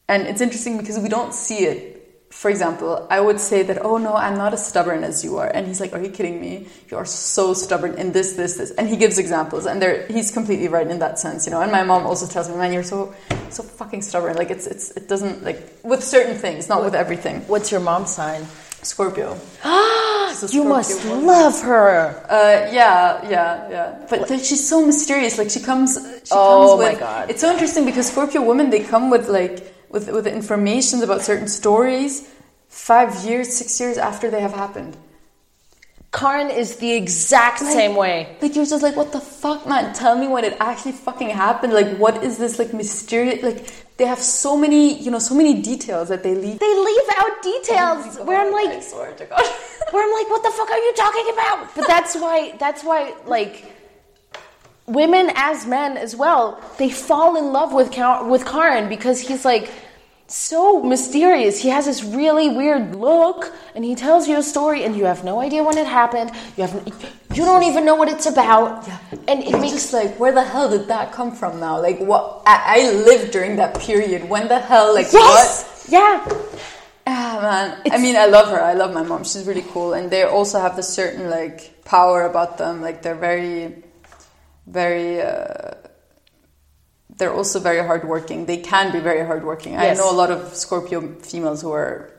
and it's interesting because we don't see it. For example, I would say that, oh no, I'm not as stubborn as you are. And he's like, are you kidding me? You are so stubborn in this, this, this. And he gives examples and they're, he's completely right in that sense, you know. And my mom also tells me, man, you're so, so fucking stubborn. Like it's, it's, it doesn't, like, with certain things, not with everything. What's your mom's sign? Scorpio. She's a You must woman. love her. Uh, yeah, yeah, yeah. But like, she's so mysterious. Like she comes. She Oh comes my with, God. It's so interesting because Scorpio women they come with like with with information about certain stories five years, six years after they have happened. Karin is the exact same way. Like you're just like, what the fuck, man? Tell me when it actually fucking happened. Like, what is this like mysterious? Like they have so many, you know, so many details that they leave. They leave out details where I'm I like, swear to God. where I'm like, what the fuck are you talking about? But that's why, that's why, like, women as men as well, they fall in love with Ka- with Karin because he's like so mysterious. He has this really weird look, and he tells you a story, and you have no idea when it happened. You have, you don't even know what it's about, Yeah. and it You're makes just like, where the hell did that come from now? Like, what? I, I lived during that period. When the hell? Like, what? yes, yeah. Ah, man. I mean, I love her. I love my mom. She's really cool. And they also have this certain, like, power about them. Like, they're very, very, uh, they're also very hardworking. They can be very hardworking. Yes. I know a lot of Scorpio females who are,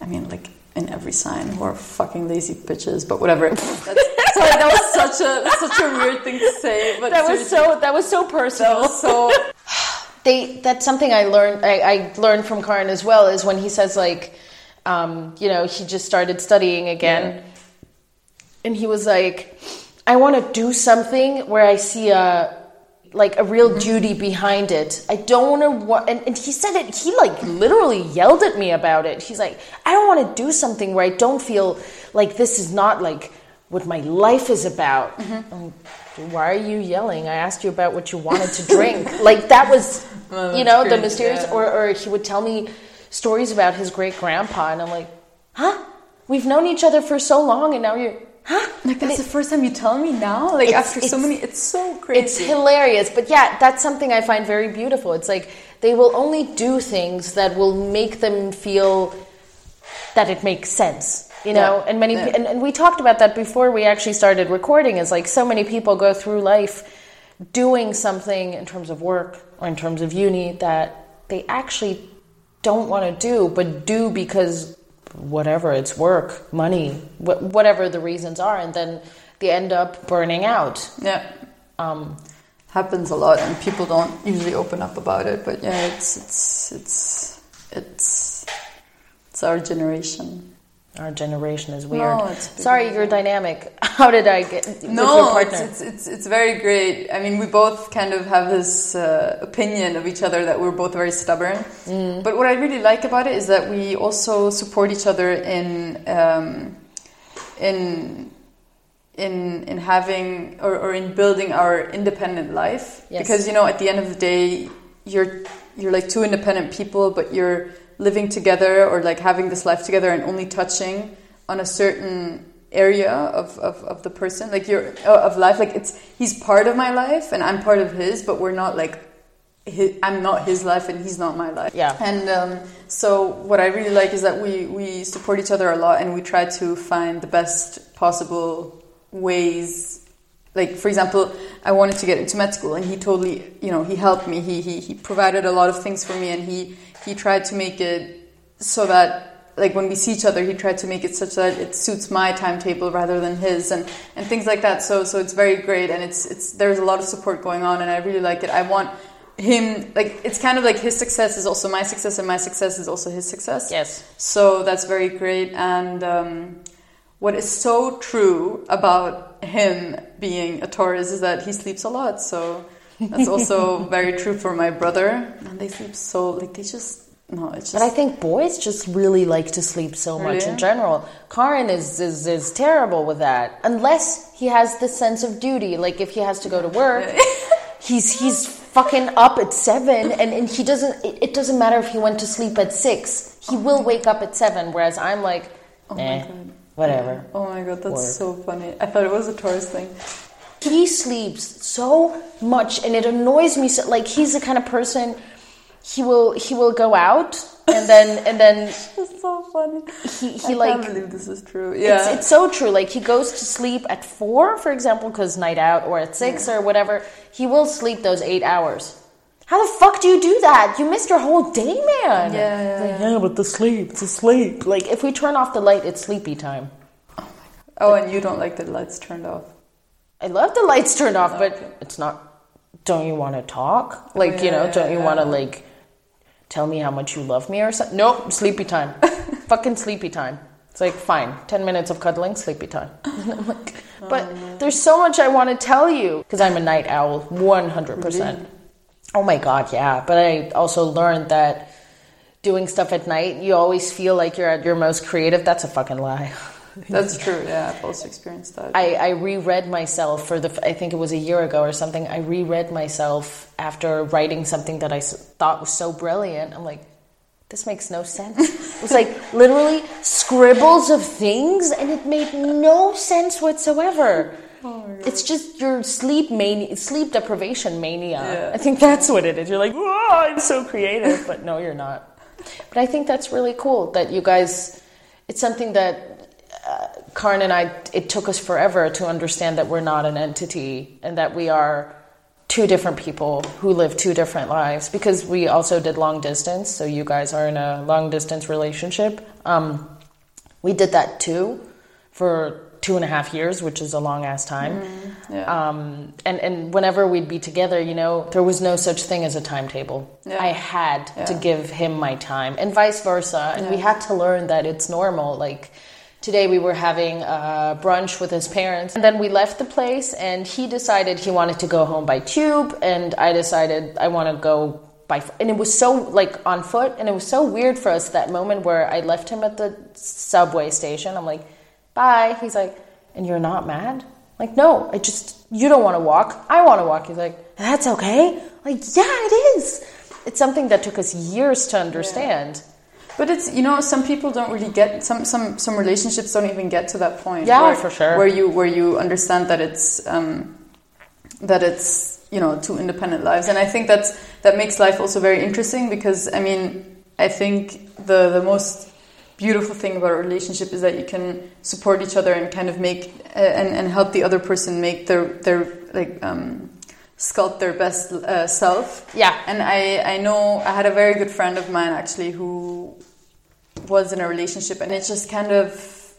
I mean, like, in every sign who are fucking lazy bitches, but whatever. That's, sorry, that was such a such a weird thing to say. But that was so that was so personal. Was so they that's something I learned. I, I, learned from Karin as well is when he says like, um, you know, he just started studying again, yeah. and he was like, I want to do something where I see a like a real duty behind it. I don't want to and, and, he said it, he like literally yelled at me about it. He's like, I don't want to do something where I don't feel like this is not like what my life is about. Mm-hmm. Why are you yelling? I asked you about what you wanted to drink. like that was, well, you know, the mysterious, yeah. or, or he would tell me stories about his great grandpa, and I'm like, huh? We've known each other for so long, and now you're huh? Like that's it, the first time you tell me now. Like after so many, it's so crazy. It's hilarious, but yeah, that's something I find very beautiful. It's like they will only do things that will make them feel that it makes sense. You know, yeah. and many, yeah. and, and we talked about that before we actually started recording. Is like so many people go through life doing something in terms of work or in terms of uni that they actually don't want to do, but do because whatever it's work money wh- whatever the reasons are and then they end up burning out. Yeah. Um, happens a lot and people don't usually open up about it but yeah it's it's it's it's it's our generation our generation is weird. No, Sorry, you're dynamic. How did I get no? It's, it's, it's it's very great. I mean, we both kind of have this uh, opinion of each other that we're both very stubborn. Mm. But what I really like about it is that we also support each other in um, in in in having or, or in building our independent life. Yes. Because you know, at the end of the day, you're you're like two independent people, but you're living together or like having this life together and only touching on a certain area of, of, of the person? Like your uh, of life? Like it's he's part of my life and i'm part of his but we're not like his, i'm not his life and he's not my life. Yeah. And um, so what i really like is that we we support each other a lot and we try to find the best possible ways. Like for example i wanted to get into med school and he totally you know he helped me. He he, he provided a lot of things for me and he he tried to make it so that like when we see each other he tried to make it such that it suits my timetable rather than his and and things like that. So so it's very great and it's it's there's a lot of support going on and I really like it. I want him like it's kind of like his success is also my success and my success is also his success. Yes. So that's very great and um, what is so true about him being a Taurus is that he sleeps a lot. So that's also very true for my brother. And they sleep so like they just no, it's just. But I think boys just really like to sleep so really? much in general. Karin is, is is terrible with that, unless he has the sense of duty. Like if he has to go to work, he's he's fucking up at seven, and, and he doesn't. It, it, doesn't matter if he went to sleep at six. He will wake up at seven. Whereas I'm like, oh eh, my god, whatever. Oh my god, that's work. so funny. I thought it was a Taurus thing he sleeps so much and it annoys me so like he's the kind of person he will he will go out and then and then it's so funny he, he I like can't believe this is true yeah it's, it's so true like he goes to sleep at four for example because night out or at six yeah. or whatever he will sleep those eight hours how the fuck do you do that? You missed your whole day, man. Yeah, yeah, like, yeah. but the sleep, the sleep. Like if we turn off the light, it's sleepy time. Oh, oh and you don't like the lights turned off. I love the lights turned off, but okay. it's not. Don't you want to talk? Oh, like yeah, you know, don't you want to like tell me how much you love me or something? Nope, sleepy time. Fucking sleepy time. It's like fine, ten minutes of cuddling, sleepy time. Oh like, but oh, there's so much I want to tell you because I'm a night owl, one hundred percent. Oh my god, yeah. But I also learned that doing stuff at night, you always feel like you're at your most creative. That's a fucking lie. That's true. Yeah, I've also experienced that. I, I reread myself for the. I think it was a year ago or something. I reread myself after writing something that I thought was so brilliant. I'm like, this makes no sense. it was like literally scribbles of things, and it made no sense whatsoever. Oh it's just your sleep mania, sleep deprivation mania. Yeah. I think that's what it is. You're like, whoa, I'm so creative, but no, you're not. But I think that's really cool that you guys. It's something that uh, Karin and I, it took us forever to understand that we're not an entity and that we are two different people who live two different lives because we also did long distance. So you guys are in a long distance relationship. Um, we did that too for two and a half years, which is a long ass time. Mm, yeah. Um, and and whenever we'd be together, you know, there was no such thing as a timetable. Yeah. I had to give him my time, and vice versa. And we had to learn that it's normal. Like today, we were having uh, brunch with his parents, and then we left the place, and he decided he wanted to go home by tube, and I decided I want to go. By, f- and it was so like on foot, and it was so weird for us that moment where I left him at the subway station. I'm like, bye. He's like, and you're not mad? Like, no, I just, you don't want to walk. I want to walk. He's like, that's okay. Like, yeah, it is. It's something that took us years to understand. But it's you know some people don't really get some some some relationships don't even get to that point. Yeah, where, for sure. Where you where you understand that it's um, that it's you know two independent lives, and I think that's that makes life also very interesting because I mean I think the the most beautiful thing about a relationship is that you can support each other and kind of make uh, and and help the other person make their their like um, sculpt their best uh, self. Yeah. And I, I know I had a very good friend of mine actually who was in a relationship and it just kind of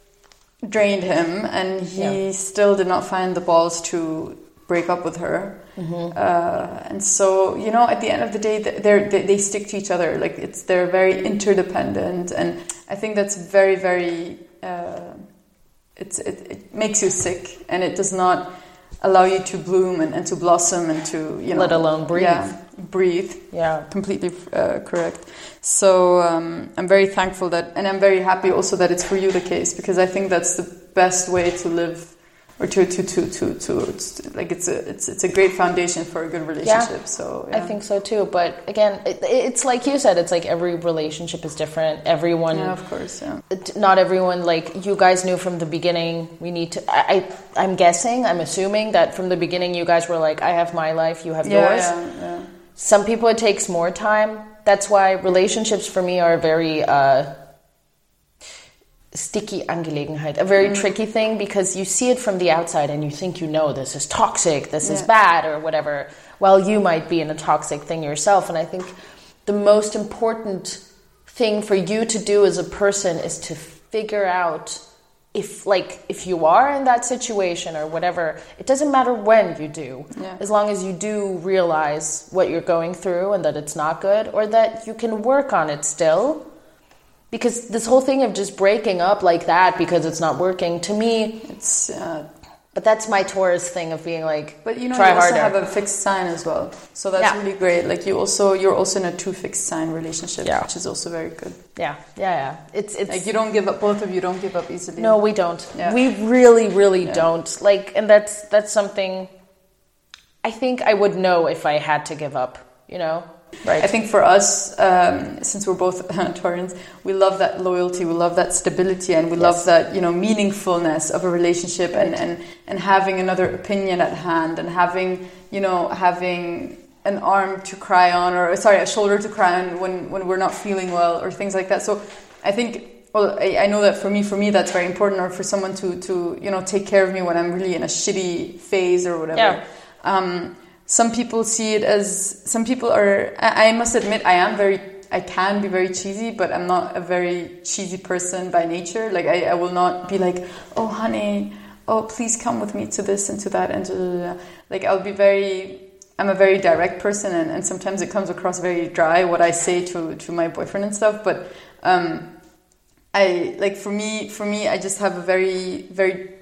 drained him and he Yeah. still did not find the balls to break up with her. Uh, and so, you know, at the end of the day, they're, they, they stick to each other. Like it's, they're very interdependent. And I think that's very, very, uh, it's, it, it makes you sick and it does not allow you to bloom and, and to blossom and to, you know, Let alone breathe. Yeah, breathe Yeah. completely uh, correct. So um, I'm very thankful that, and I'm very happy also that it's for you the case because I think that's the best way to live, or to to to to, to, to like it's a it's it's a great foundation for a good relationship. So I think so too. But again, it, it's like you said, it's like every relationship is different. Everyone yeah, of course, yeah. not everyone like you guys knew from the beginning we need to I, I i'm guessing i'm assuming that from the beginning you guys were like i have my life you have Yeah, yours yeah, yeah. Some people it takes more time. That's why relationships for me are a very uh sticky angelegenheit a Mm. very tricky thing because you see it from the outside and you think you know this is toxic this is bad or whatever. While you might be in a toxic thing yourself. And i think the most important thing for you to do as a person is to figure out if like if you are in that situation or whatever it doesn't matter when you do Yeah. as long as you do realize what you're going through and that it's not good or that you can work on it still because this whole thing of just breaking up like that because it's not working to me It's uh, but that's my taurus thing of being like but you know try you also harder have a fixed sign as well, so that's Yeah. really great. Like you also you're also in a two fixed sign relationship, Yeah. which is also very good. yeah yeah yeah it's it's Like you don't give up. Both of you don't give up easily. No, we don't. Yeah. We really, really don't. Like, and that's that's something. I think I would know if I had to give up. You know, right? I think for us, um, since we're both Taurians, we love that loyalty, we love that stability, and we love that you know meaningfulness of a relationship, and, and and having another opinion at hand, and having you know having an arm to cry on, or sorry, a shoulder to cry on when when we're not feeling well, or things like that. So I think. Well, I, I know that for me, for me, that's very important, or for someone to, to, you know, take care of me when I'm really in a shitty phase or whatever. Yeah. Um, some people see it as some people are. I, I must admit, I am very. I can be very cheesy, but I'm not a very cheesy person by nature. Like I, I will not be like, oh honey, oh please come with me to this and to that and like I'll be very. I'm a very direct person, and, and sometimes it comes across very dry what I say to to my boyfriend and stuff. But um, I like for me, for me, I just have a very, very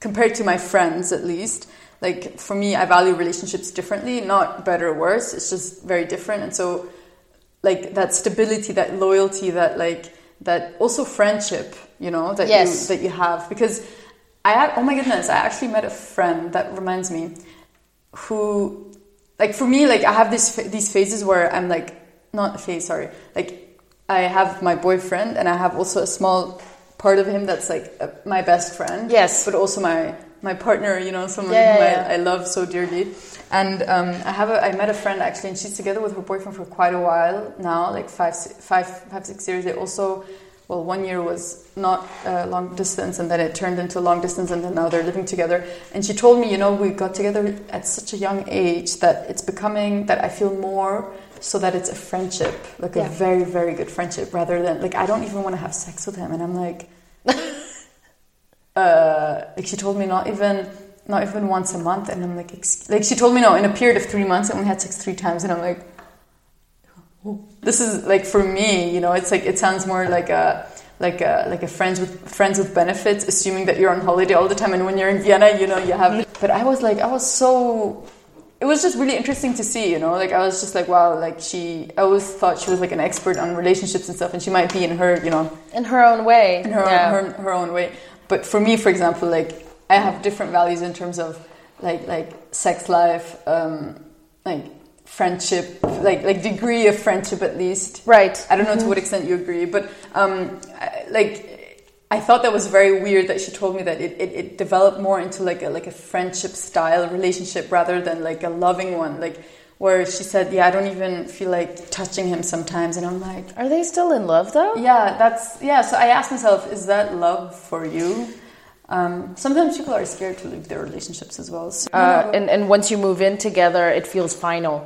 compared to my friends at least like for me i value relationships differently not better or worse. It's just very different. And so like that stability that loyalty that like that also friendship you know that Yes. you that you have. Because i had oh my goodness i actually met a friend that reminds me who like for me like i have this these phases where i'm like not a phase sorry. Like i have my boyfriend and i have also a small part of him that's like my best friend. Yes. but also my my partner you know someone Yeah, whom yeah, I, I love so dearly. And um, I have a, I met a friend actually and she's together with her boyfriend for quite a while now like five five five six years. They also well one year was not uh, long distance and then it turned into long distance and then now they're living together. And she told me you know we got together at such a young age that it's becoming that I feel more so that it's a friendship like Yeah. a very very good friendship rather than like I don't even want to have sex with him. And I'm like uh, like she told me not even not even once a month, and I'm like, Ex-. like she told me no in a period of three months, I only had sex three times, and I'm like, this is like for me, you know, it's like it sounds more like a like a like a friends with friends with benefits, assuming that you're on holiday all the time, and when you're in Vienna, you know, you have. But I was like, I was so. It was just really interesting to see, you know. Like I was just like, wow, like she. I always thought she was like an expert on relationships and stuff, and she might be in her, you know, in her own way, in her yeah. own, her, her own way. But for me, for example, like I have different values in terms of like like sex life, um, like friendship, like like degree of friendship at least. Right. I don't know mm-hmm. to what extent you agree, but um, I, like I thought that was very weird that she told me that it, it, it, developed more into like a like a friendship style relationship rather than like a loving one. Like where she said, "Yeah, I don't even feel like touching him sometimes," and I'm like, "Are they still in love though?" Yeah, that's yeah. So I asked myself, "Is that love for you?" Um, sometimes people are scared to leave their relationships as well. So, uh, and and once you move in together, it feels final.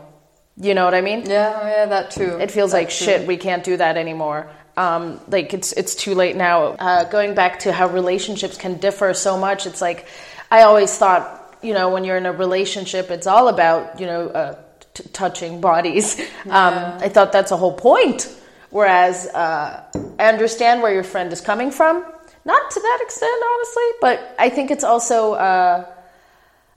You know what I mean? Yeah, yeah, that too. It feels that like too. shit. We can't do that anymore. Um, like it's it's too late now. Uh, going back to how relationships can differ so much, it's like I always thought, you know, when you're in a relationship, it's all about you know uh, t- touching bodies. Yeah. Um, I thought that's a whole point. Whereas uh, I understand where your friend is coming from, not to that extent, honestly, but I think it's also uh,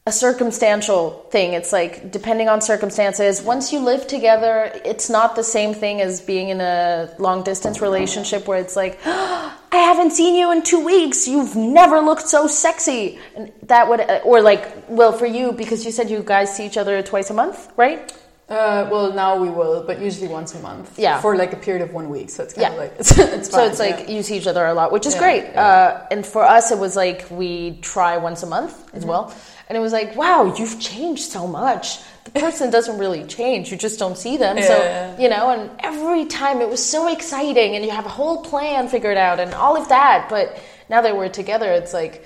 a circumstantial thing. It's like depending on circumstances. Once you live together, it's not the same thing as being in a long distance relationship where it's like, oh, I haven't seen you in two weeks. You've never looked so sexy. And that would, or like, well, for you, because you said you guys see each other twice a month, right? Uh, well, now we will, but usually once a month. Yeah. For like a period of one week, so it's kind yeah. of like it's, it's so it's like you see each other a lot, which is yeah, great. Yeah. Uh, and for us, it was like we try once a month as mm-hmm. well, and it was like, wow, you've changed so much. The person doesn't really change; you just don't see them. So you know, and every time it was so exciting, and you have a whole plan figured out, and all of that. But now that we're together, it's like.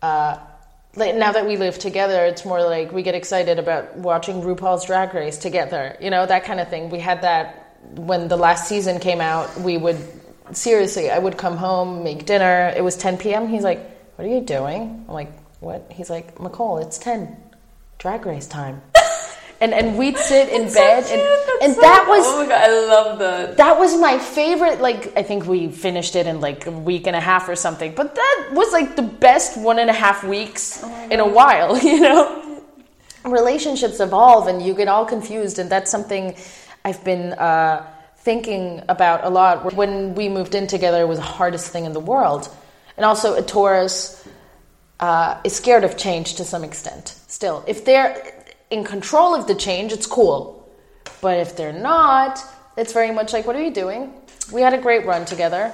Uh, like now that we live together, it's more like we get excited about watching RuPaul's Drag Race together, you know, that kind of thing. We had that when the last season came out. We would seriously, I would come home, make dinner. It was 10 p.m. He's like, "What are you doing?" I'm like, "What?" He's like, "McCall, it's 10, Drag Race time." and and we'd sit in bed so and and so that was oh my god I love that. That was my favorite like I think we finished it in like a week and a half or something but that was like the best one and a half weeks oh in a while you know? Relationships evolve and you get all confused and that's something I've been uh, thinking about a lot. When we moved in together it was the hardest thing in the world. And also a Taurus uh, is scared of change to some extent still if they're in control of the change, it's cool. But if they're not, it's very much like, what are you doing? We had a great run together.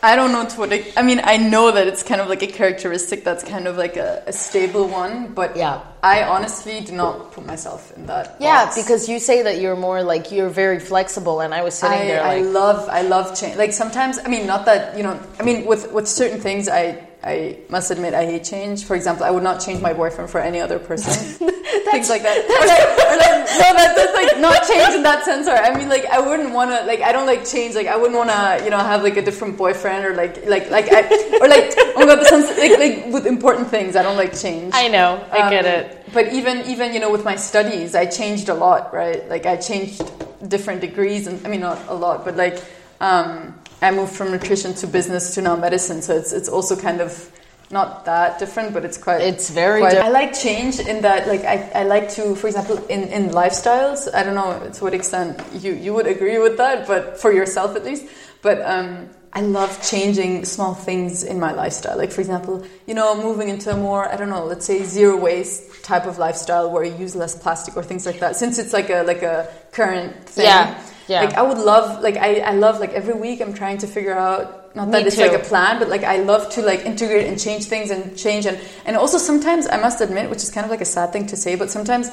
I don't know to what. I mean, I know that it's kind of like a characteristic that's kind of like a, a stable one, but yeah, I honestly do not put myself in that. Yeah, box. because you say that you're more like you're very flexible, and I was sitting I, there. Like, I love, I love change. Like sometimes, I mean, not that you know. I mean, with with certain things, I I must admit I hate change. For example, I would not change my boyfriend for any other person. Things like that. Or like, or like, no, that, that's like not change in that sense. Or I mean, like I wouldn't want to like I don't like change. Like I wouldn't want to you know have like a different boyfriend or like like like I, or like oh my god, sense, like like with important things I don't like change. I know, I um, get it. But even even you know with my studies, I changed a lot, right? Like I changed different degrees, and I mean not a lot, but like. Um, I moved from nutrition to business to now medicine, so it's it's also kind of not that different, but it's quite. It's very. Quite, I like change in that, like I, I like to, for example, in in lifestyles. I don't know to what extent you you would agree with that, but for yourself at least. But um, I love changing small things in my lifestyle. Like for example, you know, moving into a more I don't know, let's say zero waste type of lifestyle where you use less plastic or things like that. Since it's like a like a current thing. Yeah yeah. Like I would love like I, I love like every week I'm trying to figure out not that Me it's too. like a plan, but like I love to like integrate and change things and change and and also sometimes I must admit, which is kind of like a sad thing to say, but sometimes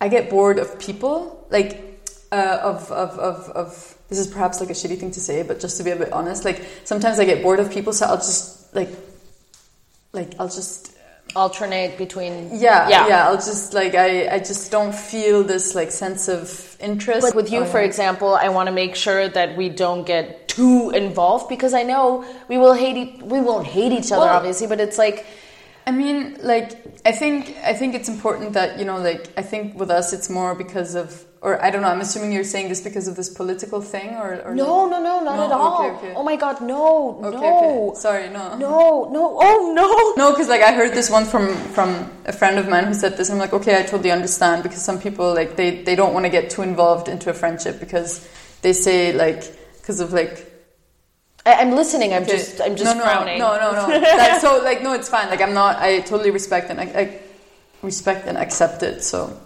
I get bored of people like uh, of, of, of, of this is perhaps like a shitty thing to say, but just to be a bit honest, like sometimes I get bored of people, so I'll just like like I'll just alternate between yeah, yeah. yeah i'll just like i i just don't feel this like sense of interest. But with you um, for example i want to make sure that we don't get too involved because i know we will hate e- we won't hate each other well, obviously but it's like I mean, like I think I think it's important that you know, like I think with us, it's more because of, or I don't know. I'm assuming you're saying this because of this political thing, or, or no, no, no, not no? at all. Okay, okay. Oh my God, no, okay, no. Sorry, no, no, no. Oh no, no. Because like I heard this one from from a friend of mine who said this. I'm like, okay, I totally understand because some people like they they don't want to get too involved into a friendship because they say like because of like I, am listening. I'm okay. just I'm just no, no, frowning. No, no, no. like, so like no, it's fine. Like I'm not. I totally respect and I, I respect and accept it. So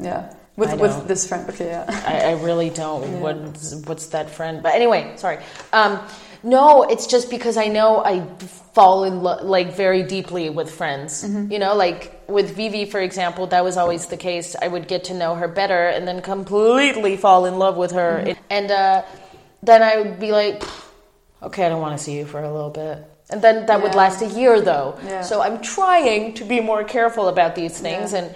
yeah. With, with this friend, okay, yeah. I, I really don't. Yeah. What's what's that friend? But anyway, sorry. Um, no, it's just because I know I fall in love like very deeply with friends. Mm-hmm. You know, like with Vivi, for example, that was always the case. I would get to know her better and then completely fall in love with her. Mm-hmm. And uh, then I would be like, okay, I don't want to see you for a little bit. And then that yeah. would last a year though. Yeah. So I'm trying to be more careful about these things and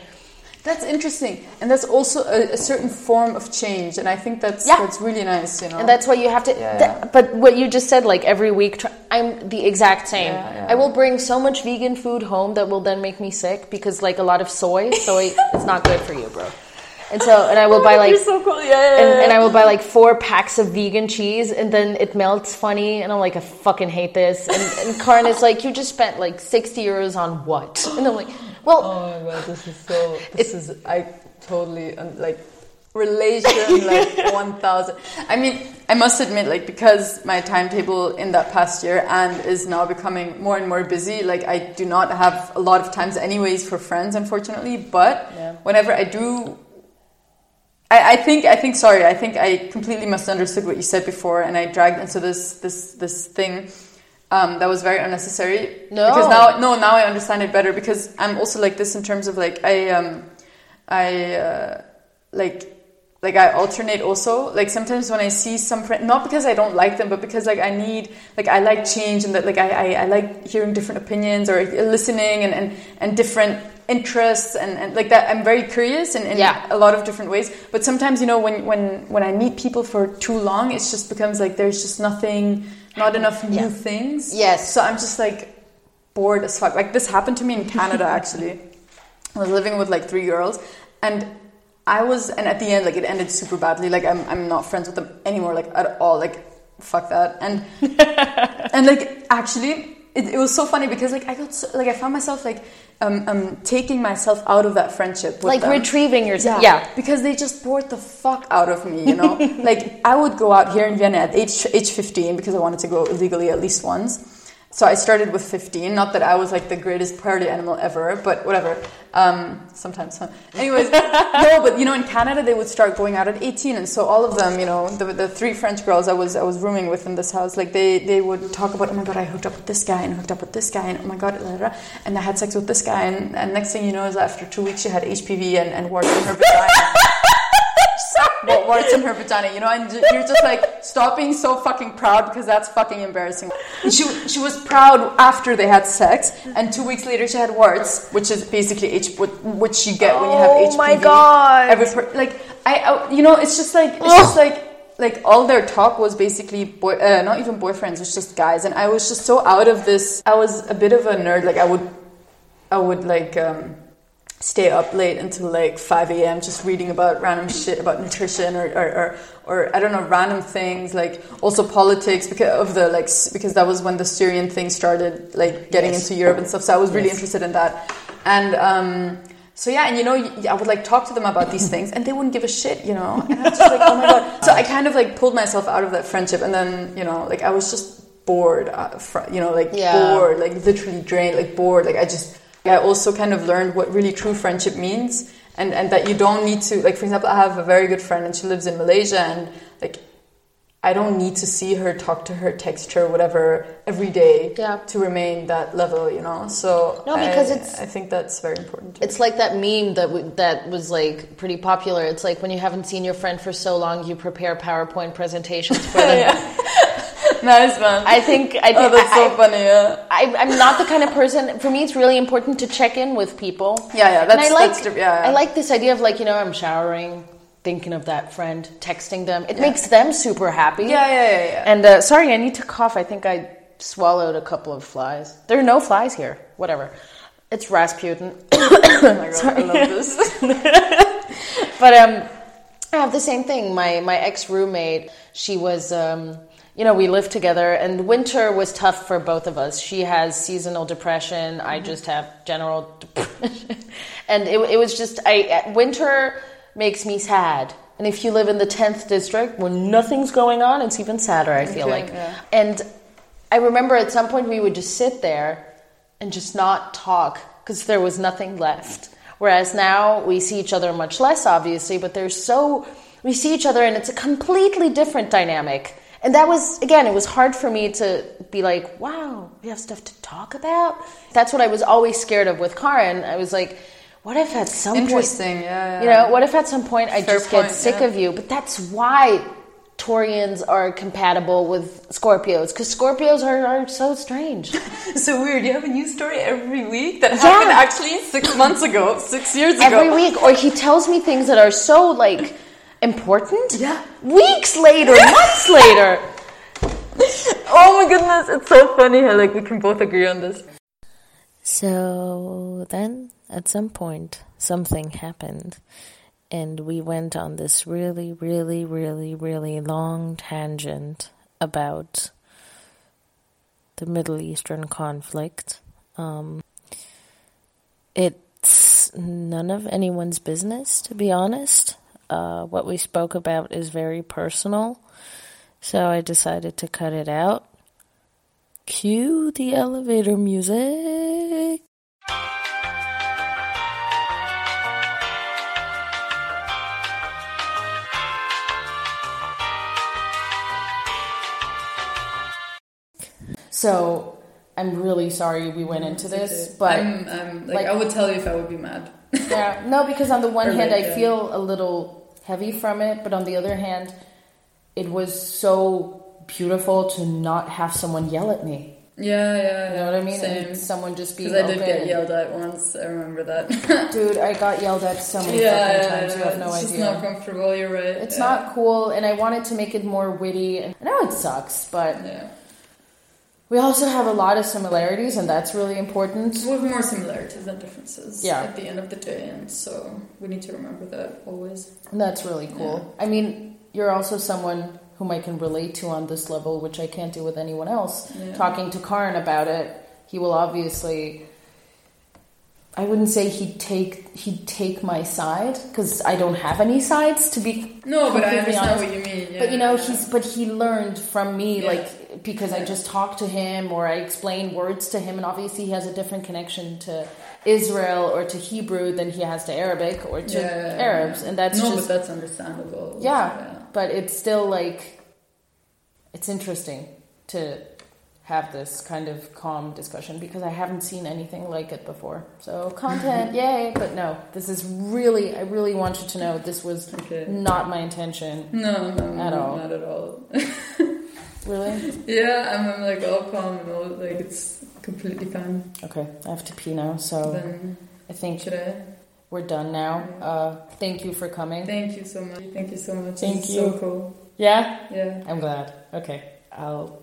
that's interesting, and that's also a, a, certain form of change, and I think that's yeah. that's really nice, you know. And that's why you have to. Yeah, yeah. but what you just said, like every week, I'm the exact same. I will bring so much vegan food home that will then make me sick because like a lot of soy, soy is not good for you, bro. And so, and I will oh, buy like, so cool. yeah, yeah, and, and, I will buy like four packs of vegan cheese, and then it melts funny, and I'm like, I fucking hate this. And, and Karin is like, you just spent like sixty euros on what? And I'm like, well, oh my god, this is so. This is I totally like relation like 1000 i mean i must admit like because my timetable in that past year and is now becoming more and more busy like i do not have a lot of times anyways for friends unfortunately but yeah. whenever i do I, I, think I think sorry I think I completely misunderstood what you said before and I dragged into this this this thing um, that was very unnecessary. No, because now no now I understand it better because I'm also like this in terms of like I um I uh, like like I alternate also like sometimes when I see some friend not because I don't like them but because like I need like I like change and that like I, I, I like hearing different opinions or listening and, and, and different interests and, and like that i'm very curious in, in yeah. a lot of different ways but sometimes you know when when when i meet people for too long it just becomes like there's just nothing not enough new yeah. things. Yes. So i'm just like bored as fuck. Like this happened to me in canada actually. I was living with like three girls and i was and at the end like it ended super badly. Like i'm, I'm not friends with them anymore like at all. Like fuck that. And and like actually it, it was so funny because like i got so, like i found myself like um, um, taking myself out of that friendship. like them. retrieving yourself. Yeah. yeah. Because they just bored the fuck out of me, you know? like, I would go out here in Vienna at age, age 15 because I wanted to go illegally at least once. So I started with 15. Not that I was like the greatest party animal ever, but whatever. Um, sometimes, huh? Anyways, no, but you know, in Canada they would start going out at 18, and so all of them, you know, the, the three French girls I was I was rooming with in this house, like they they would talk about, oh my god, I hooked up with this guy and hooked up with this guy, and oh my god, blah, blah, and I had sex with this guy, and, and next thing you know is after two weeks she had HPV and, and warts in her vagina what warts in her vagina, you know, and you're just like, stop being so fucking proud because that's fucking embarrassing. She, she was proud after they had sex, and two weeks later she had warts, which is basically H, which you get when you have HPV. Oh my god! Every per, like I, I, you know, it's just like it's just like like all their talk was basically boy, uh, not even boyfriends, it's just guys, and I was just so out of this. I was a bit of a nerd. Like I would, I would like. um stay up late until like 5 a.m. just reading about random shit about nutrition or, or, or, or, I don't know, random things, like also politics because of the, like, because that was when the Syrian thing started, like, getting yes. into Europe and stuff. So I was really yes. interested in that. And, um, so yeah, and you know, I would like talk to them about these things, and they wouldn't give a shit, you know. And I was just like, oh my god. So I kind of like pulled myself out of that friendship, and then you know, like I was just bored, uh, you know, like yeah. bored, like literally drained, like bored. Like I just I also kind of learned what really true friendship means and, and that you don't need to, like, for example, I have a very good friend and she lives in Malaysia and, like, I don't need to see her, talk to her, text her, whatever, every day yeah. to remain that level, you know. So no, because I, it's I think that's very important. It's like that meme that w- that was like pretty popular. It's like when you haven't seen your friend for so long, you prepare PowerPoint presentations for them. nice man. I think I think oh, that's so I, funny. Yeah. I, I'm not the kind of person. For me, it's really important to check in with people. Yeah, yeah. And I like that's yeah, yeah. I like this idea of like you know I'm showering, thinking of that friend, texting them. It makes them super happy. Yeah, yeah, yeah, yeah. And uh, sorry, I need to cough. I think I swallowed a couple of flies. There are no flies here. Whatever. It's Rasputin. oh my god, I love this. but um, I have the same thing. My my ex roommate, she was, um, you know, we lived together, and winter was tough for both of us. She has seasonal depression. I mm-hmm. just have general depression, and it, it was just I winter makes me sad. And if you live in the tenth district where nothing's going on, it's even sadder. I feel Okay, like, yeah. and I remember at some point we would just sit there and just not talk because there was nothing left. Whereas now we see each other much less, obviously, but there's so we see each other and it's a completely different dynamic. And that was again, it was hard for me to be like, wow, we have stuff to talk about. That's what I was always scared of with Karin. I was like, what if at some point Interesting. Yeah, yeah. you know, what if at some point I Fair just get sick yeah. of you? But that's why Taurians are compatible with Scorpios because Scorpios are, are so strange. so weird. You have a new story every week that happened actually six months ago, six years ago. Every week, or he tells me things that are so like important. Yeah. Weeks later, months later. Oh my goodness, it's so funny how like we can both agree on this. So then, at some point, something happened, and we went on this really, really, really, really long tangent about the Middle Eastern conflict. Um, it's none of anyone's business, to be honest. Uh, what we spoke about is very personal, so I decided to cut it out. Cue the elevator music. So I'm really sorry we went into this, but I'm, I'm like, like- I would tell you if I would be mad. yeah, no, because on the one Or hand, like, I uh, feel a little heavy from it, but on the other hand, it was so beautiful to not have someone yell at me. yeah, yeah. You know what I mean? Same. And someone just being Because I open. did get yelled at once. I remember that. Dude, I got yelled at so many yeah, fucking yeah, times. You have no idea. it's not comfortable. You're right. It's yeah. not cool, and I wanted to make it more witty. And I know it sucks, but Yeah. We also have a lot of similarities, and that's really important. We have more similarities than differences. Yeah. At the end of the day, and so we need to remember that always. And that's really cool. I mean, you're also someone whom I can relate to on this level, which I can't do with anyone else. Yeah. Talking to Karin about it, he will obviously. I wouldn't say he'd take he'd take my side because I don't have any sides to be. No, but I understand honest. what you mean. Yeah. But you know, he's but he learned from me, Yeah. like because I just talked to him or I explain words to him, and obviously he has a different connection to Israel or to Hebrew than he has to Arabic or to Arabs, and that's no, just but that's understandable. yeah, but it's still like it's interesting to have this kind of calm discussion because I haven't seen anything like it before. So content, yay! But no, this is really I really want you to know this was Okay. not my intention. No, no, no, At all. not at all. Really? yeah, I'm, I'm like all calm and all like it's completely fine. Okay, I have to pee now, so Then I think should I? we're done now. Uh, thank you for coming. Thank you so much. Thank you so much. Thank It's you. So cool. Yeah, Yeah. I'm glad. Okay, I'll